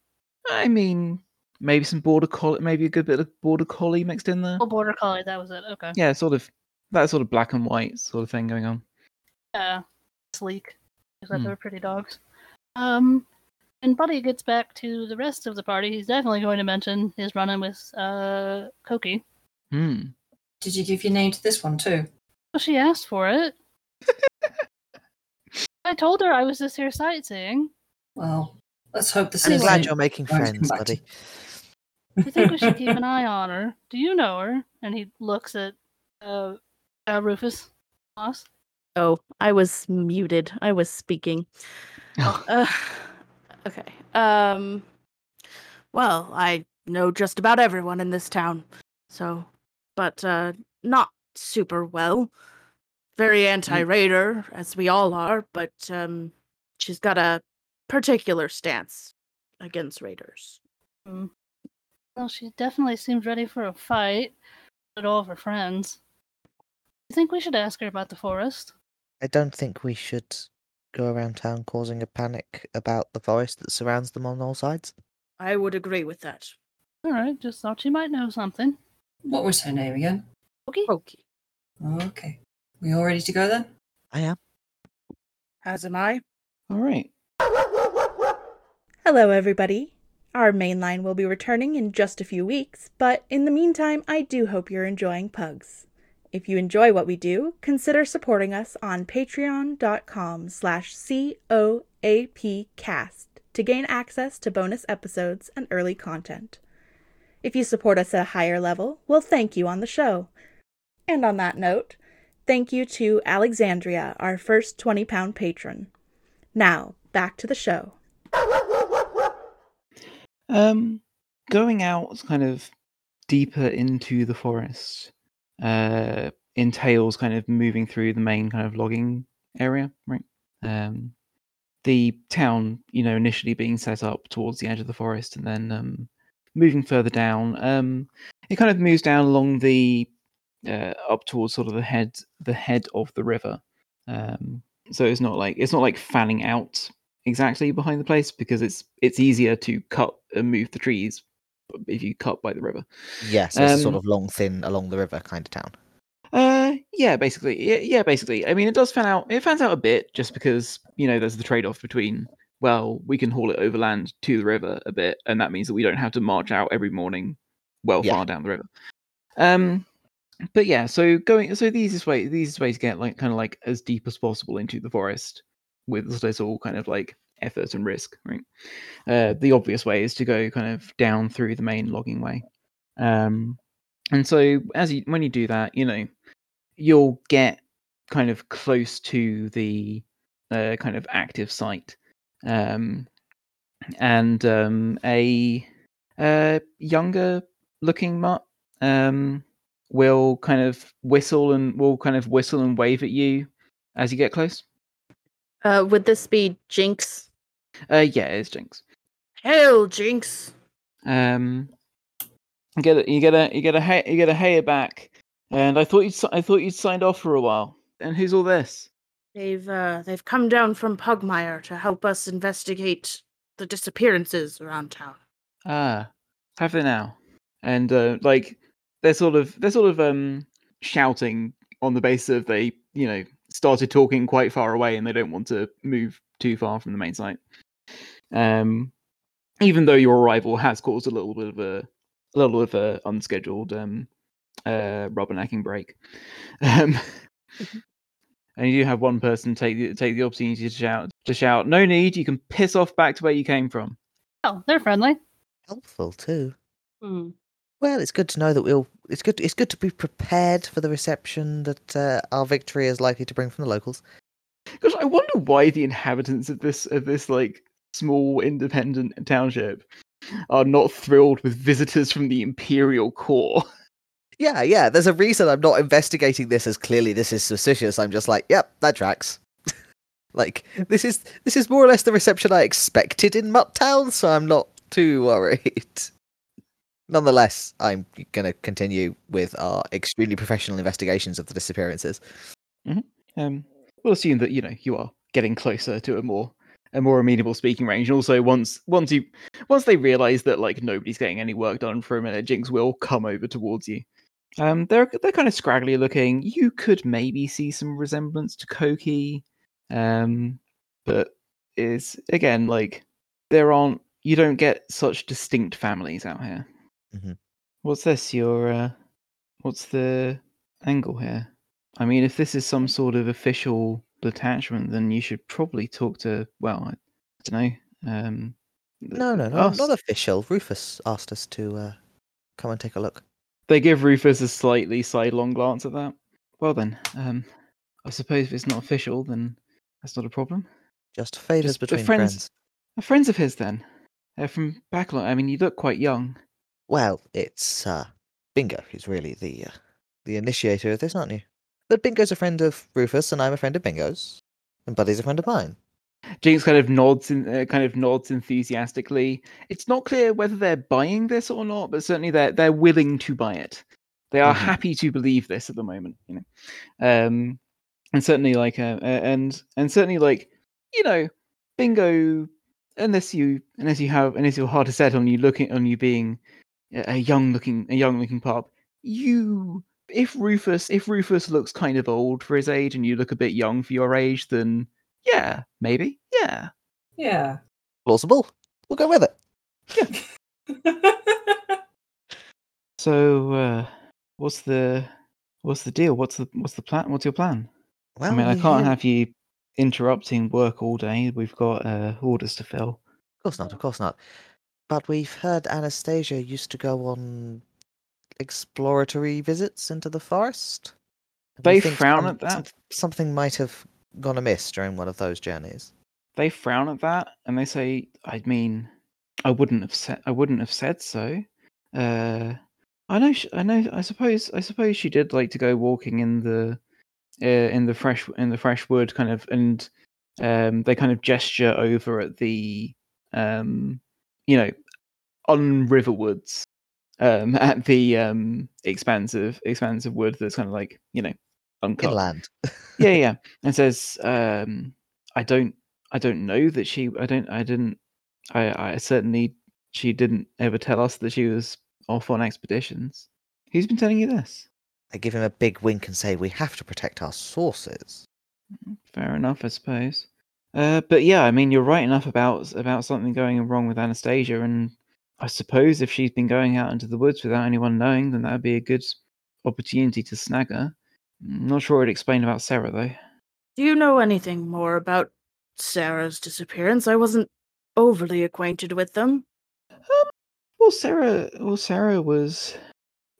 I mean, maybe some border collie, maybe a good bit of border collie mixed in there. oh, border collie. That was it. Okay. Yeah, sort of that sort of black and white sort of thing going on. Yeah, sleek. Except Hmm. they're pretty dogs. Um, and Buddy gets back to the rest of the party. He's definitely going to mention his run-in with uh Koki. Hmm. Did you give your name to this one too? Well, she asked for it. [laughs] I told her I was just here sightseeing. Well, let's hope this I'm glad you're making friends, buddy. I think we should keep an eye on her. Do you know her? And he looks at uh, uh Rufus. Moss. Oh, I was muted. I was speaking. Uh, okay. Um. Well, I know just about everyone in this town, so, but uh, not super well. Very anti-raider, as we all are, but um, she's got a particular stance against raiders. Mm. Well, she definitely seems ready for a fight. With all of her friends. You think we should ask her about the forest? I don't think we should go around town causing a panic about the forest that surrounds them on all sides. I would agree with that. All right, just thought she might know something. What was her name again? Okay. Okay. Okay. We all ready to go then? I am. As am I. All right. Hello, everybody. Our main line will be returning in just a few weeks, but in the meantime, I do hope you're enjoying Pugs. If you enjoy what we do, consider supporting us on patreon.com slash COAPcast to gain access to bonus episodes and early content. If you support us at a higher level, we'll thank you on the show. And on that note, thank you to Alexandria, our first 20 pound patron. Now, back to the show. Um, going out kind of deeper into the forest uh, entails kind of moving through the main kind of logging area, right? Um, the town, you know, initially being set up towards the edge of the forest, and then um, moving further down, um, it kind of moves down along the uh, up towards sort of the head, the head of the river. Um, so it's not like it's not like fanning out exactly behind the place because it's it's easier to cut and move the trees if you cut by the river. Yes, it's a sort Um, of long, thin, along the river kind of town. Uh, yeah, basically, yeah, yeah, basically. I mean, it does fan out. It fans out a bit just because you know there's the trade-off between well, we can haul it overland to the river a bit, and that means that we don't have to march out every morning, well Yeah. far down the river. Um, but yeah, so going, so the easiest way, the easiest way to get like kind of like as deep as possible into the forest with this little kind of like effort and risk, right? Uh, the obvious way is to go kind of down through the main logging way. Um, and so as you when you do that, you know, you'll get kind of close to the uh, kind of active site. Um, and um, a younger looking mutt um, will kind of whistle and will kind of whistle and wave at you as you get close. Uh, would this be Jinx? Uh, yeah, it's Jinx. Hail, Jinx! Um, you get a, you get a you get a hay, you get a hair back, and I thought you I thought you'd signed off for a while. And who's all this? They've uh, they've come down from Pugmire to help us investigate the disappearances around town. Ah, have they now? And uh, like they're sort of they're sort of um shouting on the basis of they you know started talking quite far away and they don't want to move too far from the main site. Um, even though your arrival has caused a little bit of a, a little bit of a unscheduled um uh rubbernecking break. Um, [laughs] and you do have one person take the, take the opportunity to shout to shout, "No need! You can piss off back to where you came from." Oh, they're friendly. Helpful too. Hmm. Well, it's good to know that we'll. It's good. It's good to be prepared for the reception that uh, our victory is likely to bring from the locals. Gosh, I wonder why the inhabitants of this of this like small independent township are not thrilled with visitors from the imperial core. [laughs] Yeah, yeah. There's a reason I'm not investigating this as clearly this is suspicious. I'm just like, yep, that tracks. [laughs] like this is this is more or less the reception I expected in Mutt Town, so I'm not too [laughs] worried. Nonetheless, I'm going to continue with our extremely professional investigations of the disappearances. Um, we'll assume that you know you are getting closer to a more a more amenable speaking range. And also, once once you once they realise that like nobody's getting any work done for a minute, Jinx will come over towards you. Um, they're they're kind of scraggly looking. You could maybe see some resemblance to Koki, um, but is again like there aren't you don't get such distinct families out here. Mhm. What's this? Your uh, what's the angle here? I mean, if this is some sort of official detachment, then you should probably talk to. Well, I don't know. Um, No, no, no, us. not official. Rufus asked us to uh, come and take a look. They give Rufus a slightly sidelong glance at that. Well then, um, I suppose if it's not official, then that's not a problem. Just favors Just- between friends- friends. Are friends of his then? They're from Backlot. I mean, you look quite young. Well, it's uh, Bingo who's really the uh, the initiator of this, aren't you? But Bingo's a friend of Rufus, and I'm a friend of Bingo's, and Buddy's a friend of mine. James kind of nods in, uh, kind of nods enthusiastically. It's not clear whether they're buying this or not, but certainly they're they're willing to buy it. They are Mhm. happy to believe this at the moment, you know. Um, and certainly like uh, uh, and and certainly like you know, bingo. Unless you unless you have unless you're hard to set on you looking on you being a a young looking a young looking pup. You if Rufus if Rufus looks kind of old for his age and you look a bit young for your age, then yeah, maybe. Yeah. Yeah. Plausible. We'll go with it. Yeah. [laughs] So uh what's the what's the deal? What's the what's the plan? What's your plan? Well, I mean, I can't hear- have you interrupting work all day. We've got uh, orders to fill. Of course not. Of course not. But we've heard Anastasia used to go on exploratory visits into the forest. They frown at that. something might have gone amiss during one of those journeys. They frown at that and they say, "I mean, I wouldn't have said. I wouldn't have said so." Uh, I know. sh- I know. I suppose. I suppose she did like to go walking in the uh, in the fresh in the fresh wood, kind of, and um, they kind of gesture over at the um, you know, on Riverwoods, um, [laughs] at the um expansive expansive wood that's kind of like you know uncut. Inland. yeah, yeah, [laughs] and says, um, "I don't, I don't know that she. I don't. I didn't. I, I certainly. She didn't ever tell us that she was off on expeditions. Who's been telling you this? I give him a big wink and say, "We have to protect our sources." Fair enough, I suppose. Uh, but yeah, I mean, you're right enough about about something going wrong with Anastasia, and I suppose if she's been going out into the woods without anyone knowing, then that would be a good opportunity to snag her. Mm, Not sure I'd explain about Sarah though. Do you know anything more about Sarah's disappearance? I wasn't overly acquainted with them. Well, Sarah, well, Sarah was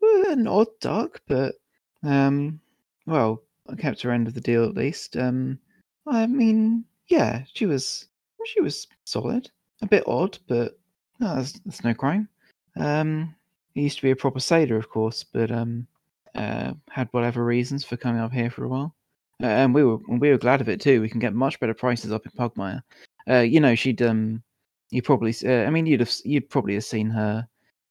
well, an odd duck, but um, well, I kept her end of the deal at least. Um, I mean, yeah, she was she was solid, a bit odd, but no, that's, that's no crime. Um, he used to be a proper sailor, of course, but um, uh, had whatever reasons for coming up here for a while, uh, and we were we were glad of it too. We can get much better prices up in Pugmire. Uh, you know, she'd um, you probably uh, I mean you'd have, you'd probably have seen her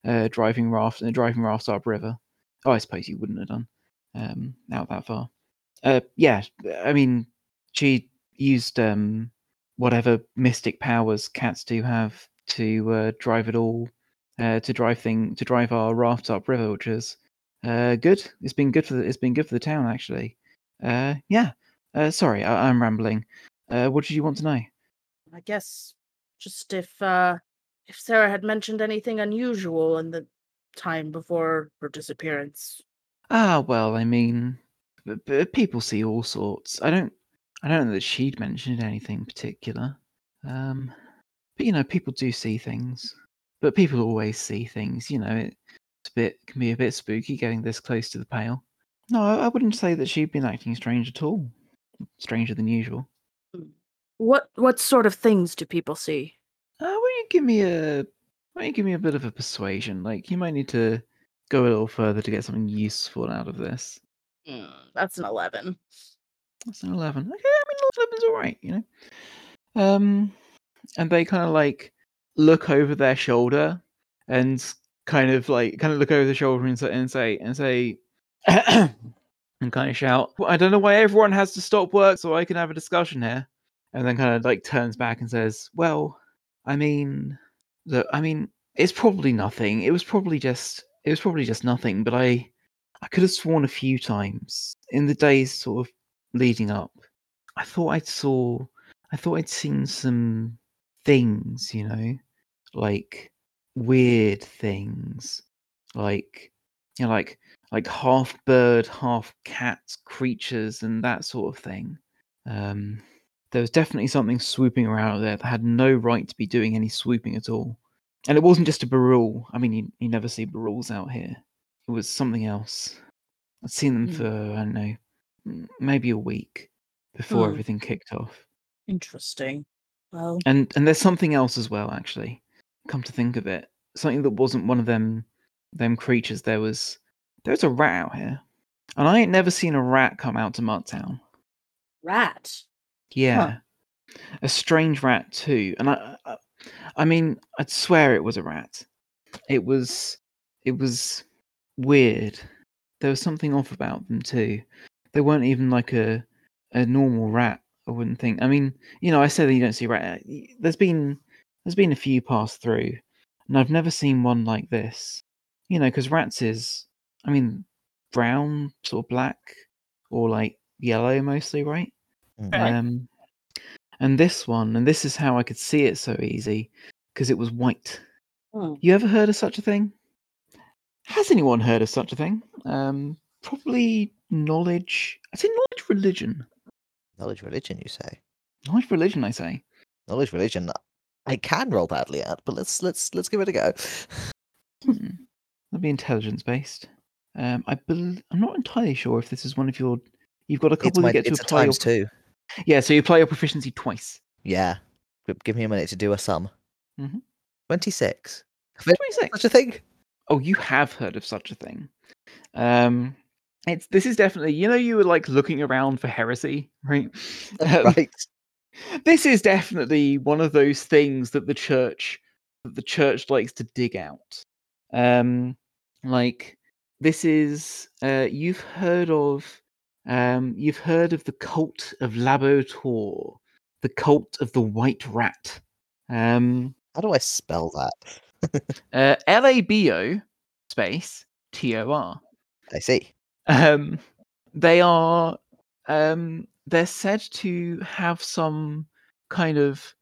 uh, driving raft, uh, driving rafts up river. Oh, I suppose you wouldn't have done um, out that far. Yeah, I mean, she used um, whatever mystic powers cats do have to uh, drive it all, uh, to drive thing, to drive our raft up river, which is uh, good. It's been good for the, it's been good for the town actually. Uh, yeah. Uh, sorry, I, I'm rambling. Uh, what did you want to know? I guess just if uh if Sarah had mentioned anything unusual in the time before her disappearance. Ah, well, I mean, b- b- people see all sorts. I don't, I don't know that she'd mentioned anything particular. Um, but you know, people do see things. But people always see things. You know, it's a bit can be a bit spooky getting this close to the pale. No, I, I wouldn't say that she'd been acting strange at all. Stranger than usual. What what sort of things do people see? Uh, why don't you give me a, why don't you give me a bit of a persuasion? Like you might need to go a little further to get something useful out of this. Mm, that's an eleven. That's an eleven. Okay, I mean eleven's all right, you know. Um, and they kind of like look over their shoulder and kind of like kind of look over the shoulder and say and say and say [coughs] and kind of shout. I don't know why everyone has to stop work so I can have a discussion here. And then kind of like turns back and says, "Well, I mean, look, I mean, it's probably nothing. It was probably just it was probably just nothing. But I I could have sworn a few times in the days sort of leading up. I thought I'd saw I thought I'd seen some things, you know, like weird things, like you know, like like half bird, half cat creatures and that sort of thing. Um, there was definitely something swooping around there that had no right to be doing any swooping at all. And it wasn't just a barul. I mean, you, you never see baruls out here. It was something else. I'd seen them Hmm. for, I don't know, maybe a week before Hmm. everything kicked off. Interesting. Well, And and there's something else as well, actually. Come to think of it, something that wasn't one of them them creatures. There was there was a rat out here, and I ain't never seen a rat come out to Mutt Town. rat. Yeah, a strange rat too. And I, I, I mean, I'd swear it was a rat. It was, it was weird. There was something off about them too. They weren't even like a, a normal rat. I wouldn't think. I mean, you know, I said that you don't see rat. There's been, there's been a few pass through, and I've never seen one like this. you know, because rats is, I mean, brown, sort of black, or like yellow mostly, right? Mm. Right. Um, and this one, and this is how I could see it so easy, because it was white. Hmm. You ever heard of such a thing? Has anyone heard of such a thing? Um, probably knowledge. I say knowledge religion. Knowledge religion, you say? Knowledge religion, I say. Knowledge religion. I can roll badly at, but let's let's let's give it a go. Hmm. That'd be intelligence based. Um, I bel I'm not entirely sure if this is one of your. You've got a couple my get to apply. Your, two. yeah, so you apply your proficiency twice. Yeah. Give me a minute to do a sum. Mhm. Twenty six. Such Twenty-six. a thing? Oh, you have heard of such a thing. Um, it's this is definitely. You know, you were like looking around for heresy, right? [laughs] Um, right. this is definitely one of those things that the church that the church likes to dig out um like this is uh you've heard of um you've heard of the cult of labotor the cult of the white rat um How do I spell that? [laughs] uh labo space T O R. I see. Um they are um they're said to have some kind of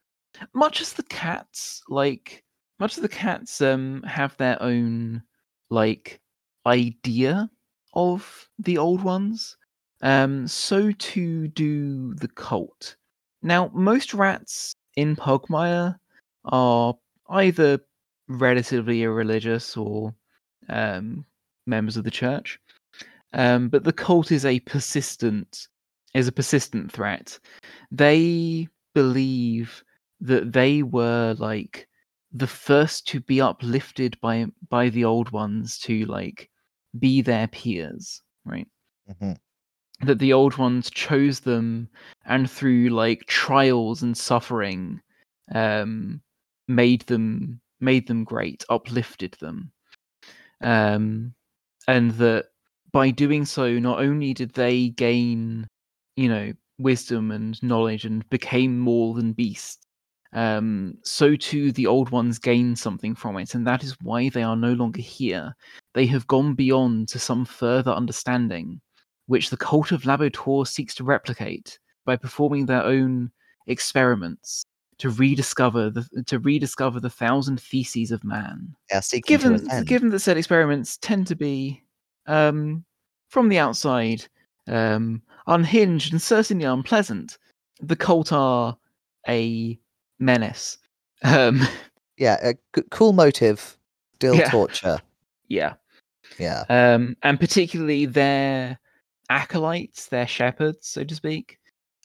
much as the cats like much as the cats um have their own like idea of the old ones um so too do the cult. Now most rats in pugmire are either relatively irreligious or um members of the church um, but the cult is a persistent is a persistent threat. They believe that they were like the first to be uplifted by by the old ones to like be their peers, right? hmm That the old ones chose them and through like trials and suffering um made them made them great, uplifted them. Um and that by doing so, not only did they gain, you know, wisdom and knowledge and became more than beasts, um, so too the old ones gained something from it, and that is why they are no longer here. They have gone beyond to some further understanding, which the cult of Labotor seeks to replicate by performing their own experiments to rediscover the to rediscover the thousand theses of man Yeah, given given that said experiments tend to be um from the outside um unhinged and certainly unpleasant the cult are a menace um Yeah, a c- cool motive, still Yeah. torture. yeah Yeah. um and particularly their acolytes their shepherds so to speak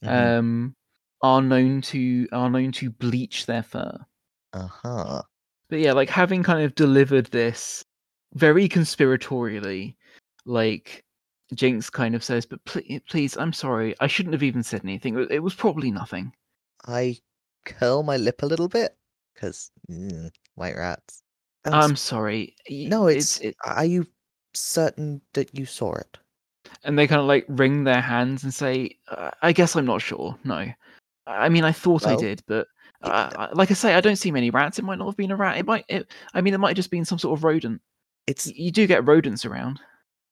Mhm. um are known to are known to bleach their fur Uh-huh. but yeah, like having kind of delivered this very conspiratorially, like Jinx kind of says, "But pl- please, I'm sorry, I shouldn't have even said anything. It- was probably nothing." I curl my lip a little bit because white rats. And I'm sorry. no, it's. it, Are you certain that you saw it? and they kind of like wring their hands and say, uh, "I guess I'm not sure. No, I mean, I thought I did, but." it- Uh, like I say, I don't see many rats. It might not have been a rat. It might. It, I mean, it might have just been some sort of rodent. It's. You do get rodents around.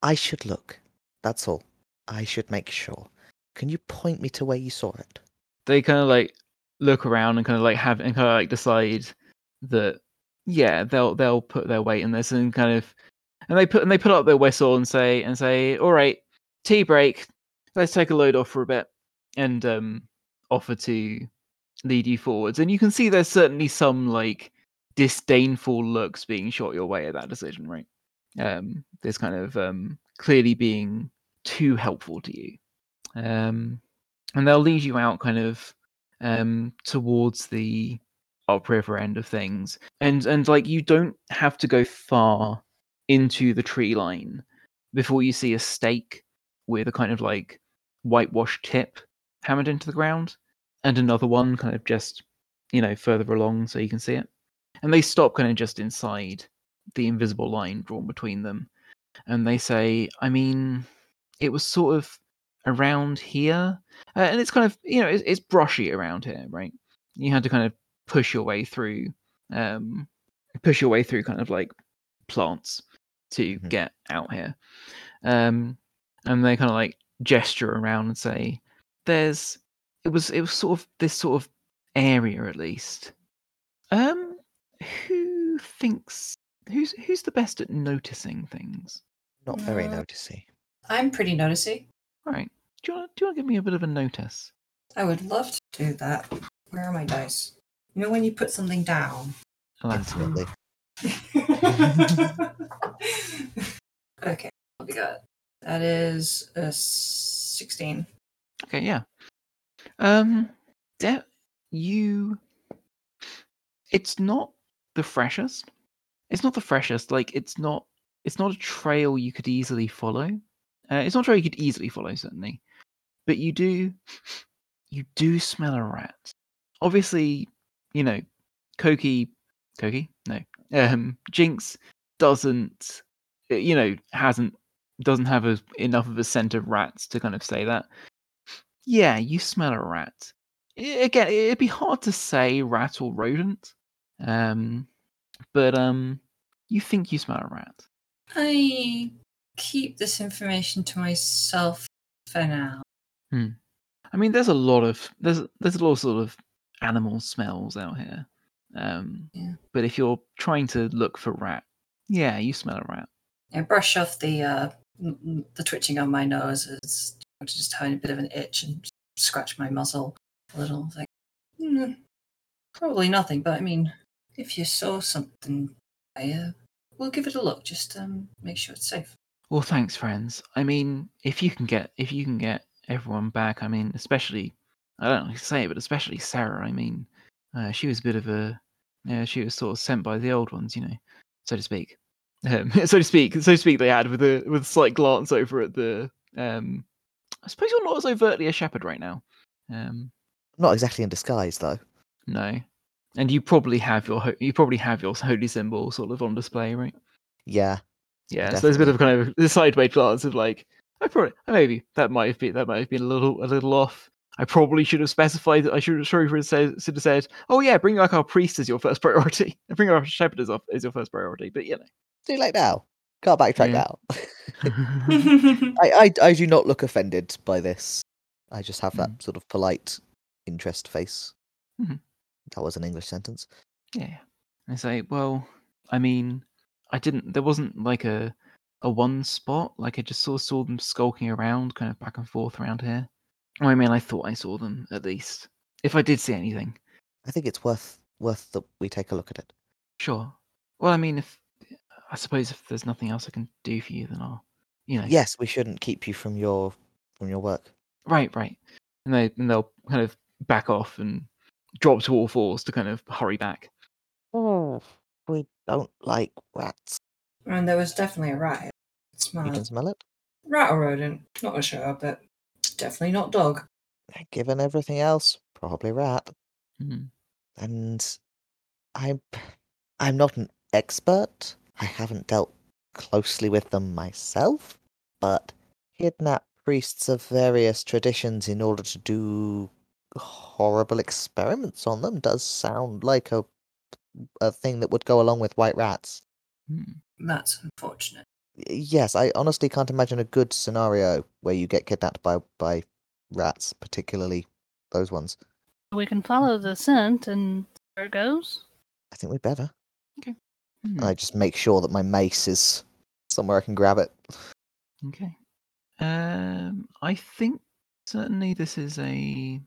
I should look. That's all. I should make sure. Can you point me to where you saw it? they kind of like look around and kind of like have and kind of like decide that yeah they'll they'll put their weight in this and kind of and they put and they put up their whistle and say and say all right tea break let's take a load off for a bit and um offer to lead you forwards and you can see there's certainly some like disdainful looks being shot your way at that decision right um there's kind of um clearly being too helpful to you. Um and they'll lead you out kind of um towards the upriver end of things. And and like you don't have to go far into the tree line before you see a stake with a kind of like whitewashed tip hammered into the ground and another one kind of just you know further along so you can see it. And they stop kind of just inside the invisible line drawn between them and they say i mean it was sort of around here uh, and it's kind of you know it's, it's brushy around here right you had to kind of push your way through um push your way through kind of like plants to Mhm. get out here. Um, and they kind of like gesture around and say, "There's." It was it was sort of this sort of area at least. Um, who thinks who's who's the best at noticing things? Not very Uh, noticey. I'm pretty noticey. All right. Do you want do you want to give me a bit of a notice? I would love to do that. Where are my dice? You know when you put something down? Aladdin? Infinitely. [laughs] okay, what we got? That is a 16. Okay, yeah. Um, de- you. It's not the freshest. It's not the freshest. Like it's not. It's not a trail you could easily follow. Uh, it's not a trail you could easily follow, certainly. But you do. You do smell a rat. Obviously, you know, Koki. Koki? No. Um, Jinx doesn't. uh, You know, hasn't doesn't have a, enough of a scent of rats to kind of say that. Yeah, you smell a rat. Again, it'd be hard to say rat or rodent, um, but um, you think you smell a rat. I keep this information to myself for now. I mean, there's a lot of there's there's a lot of sort of animal smells out here. Um, Yeah. But if you're trying to look for rat, yeah, you smell a rat. I brush off the uh, the twitching on my nose. It's just having a bit of an itch and scratch my muzzle a little. Like, "Hmm, probably nothing, but I mean, if you saw something, I uh, we'll give it a look. Just um, make sure it's safe. Well, thanks, friends. I mean, if you can get if you can get everyone back, I mean, especially I don't know how to say it, but especially Sarah. I mean, uh, she was a bit of a yeah, she was sort of sent by the old ones, you know, so to speak. Um, [laughs] so to speak, so to speak. They had with a with a slight glance over at the. Um, I suppose you're not as overtly a shepherd right now. Um, Not exactly in disguise, though. no, and you probably have your ho- you probably have your holy symbol sort of on display, right? Yeah. Yeah, so there's a bit of kind of a sideways glance of like, I probably maybe that might have been that might have been a little a little off. I probably should have specified that I should sorry for said should have said, oh yeah, bring like our priest as your first [laughs] priority, bring our shepherd as, as your first priority. But you know, Too late now. Can't backtrack Yeah. now. [laughs] I, I, I do not look offended by this. I just have that Mm. sort of polite interest face. Mhm. That was an English sentence. yeah. I say, well, I mean, I didn't. There wasn't like a a one spot. Like I just sort of saw them skulking around, kind of back and forth around here. I mean, I thought I saw them at least. If I did see anything, I think it's worth worth that we take a look at it. Sure. Well, I mean, if I suppose if there's nothing else I can do for you, then I'll, you know. Yes, we shouldn't keep you from your from your work. Right, right. And they and they'll kind of back off and drop to all fours to kind of hurry back. Oh, we don't like rats. And there was definitely a rat. You Smell can it. smell it. Rat or rodent? Not sure, but definitely not dog. Given everything else, probably rat. Hmm. And I'm I'm not an expert. I haven't dealt closely with them myself, but kidnap priests of various traditions in order to do horrible experiments on them does sound like a a thing that would go along with white rats. Hmm. That's unfortunate. Yes, I honestly can't imagine a good scenario where you get kidnapped by by rats, particularly those ones. We can follow the scent and where it goes. I think we better. Hmm. I just make sure that my mace is somewhere I can grab it. Okay. Um, I think certainly this is a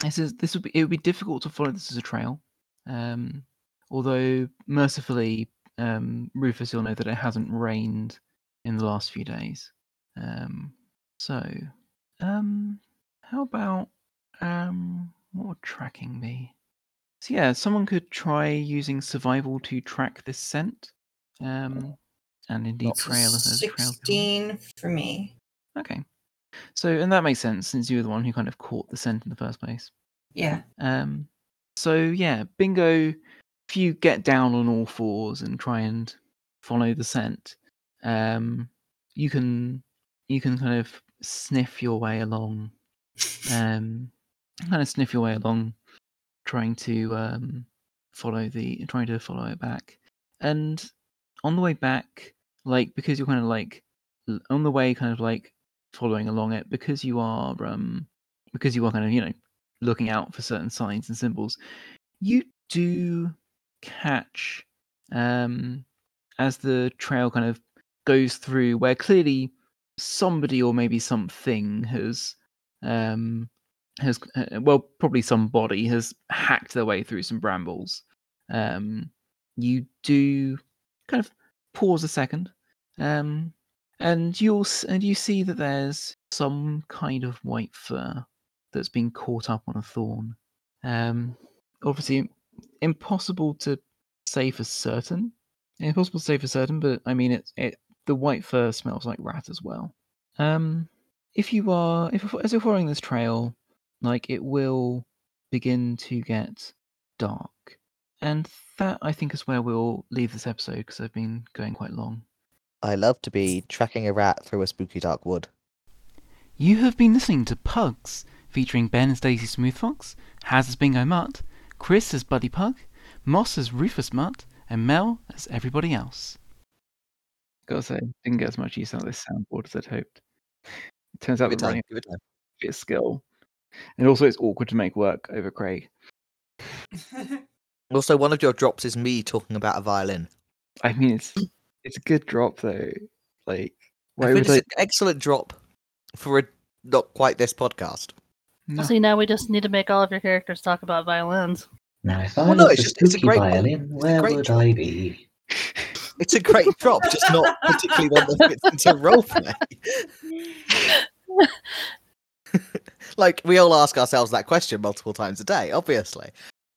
this is this would be it would be difficult to follow this as a trail. Um, although mercifully, um, Rufus, you'll know that it hasn't rained in the last few days. Um, so, um, how about um, what would tracking be? So yeah, someone could try using survival to track this scent. Um, and indeed trail as a trail. 16 for me. Okay. So, and that makes sense since you were the one who kind of caught the scent in the first place. Yeah. Um, so yeah, bingo. If you get down on all fours and try and follow the scent, um, you can you can kind of sniff your way along. Um, [laughs] kind of sniff your way along, trying to um, follow the trying to follow it back. And on the way back, like because you're kind of like on the way, kind of like following along it, because you are um because you are kind of you know looking out for certain signs and symbols, you do catch um as the trail kind of goes through where clearly somebody or maybe something has um has uh, well probably somebody has hacked their way through some brambles. Um you do kind of pause a second um and you'll and you see that there's some kind of white fur that's been caught up on a thorn. Um obviously impossible to say for certain. Impossible to say for certain but i mean it, it the white fur smells like rat as well. Um if you are if as you're following this trail like it will begin to get dark. And that i think is where we'll leave this episode because i've been going quite long I love to be tracking a rat through a spooky dark wood. You have been listening to Pugs, featuring Ben as Daisy Smoothfox, Haz as Bingo Mutt, Chris as Buddy Pug, Moss as Rufus Mutt, and Mel as everybody else. Gotta say, didn't get as much use out of this soundboard as I'd hoped. It turns out Give it that running time. It a bit of skill. And also, it's awkward to make work over Craig. [laughs] Also, one of your drops is me talking about a violin. I mean, it's it's a good drop though. Like, why think would it's I? an excellent drop for a not quite this podcast. No. See, now we just need to make all of your characters talk about violins. Now, if I Well, no, was it's a just- it's a great- violin, it's a where great would drop. I be? It's a great drop, just not [laughs] particularly one that fits into roleplay. [laughs] like we all ask ourselves that question multiple times a day, obviously.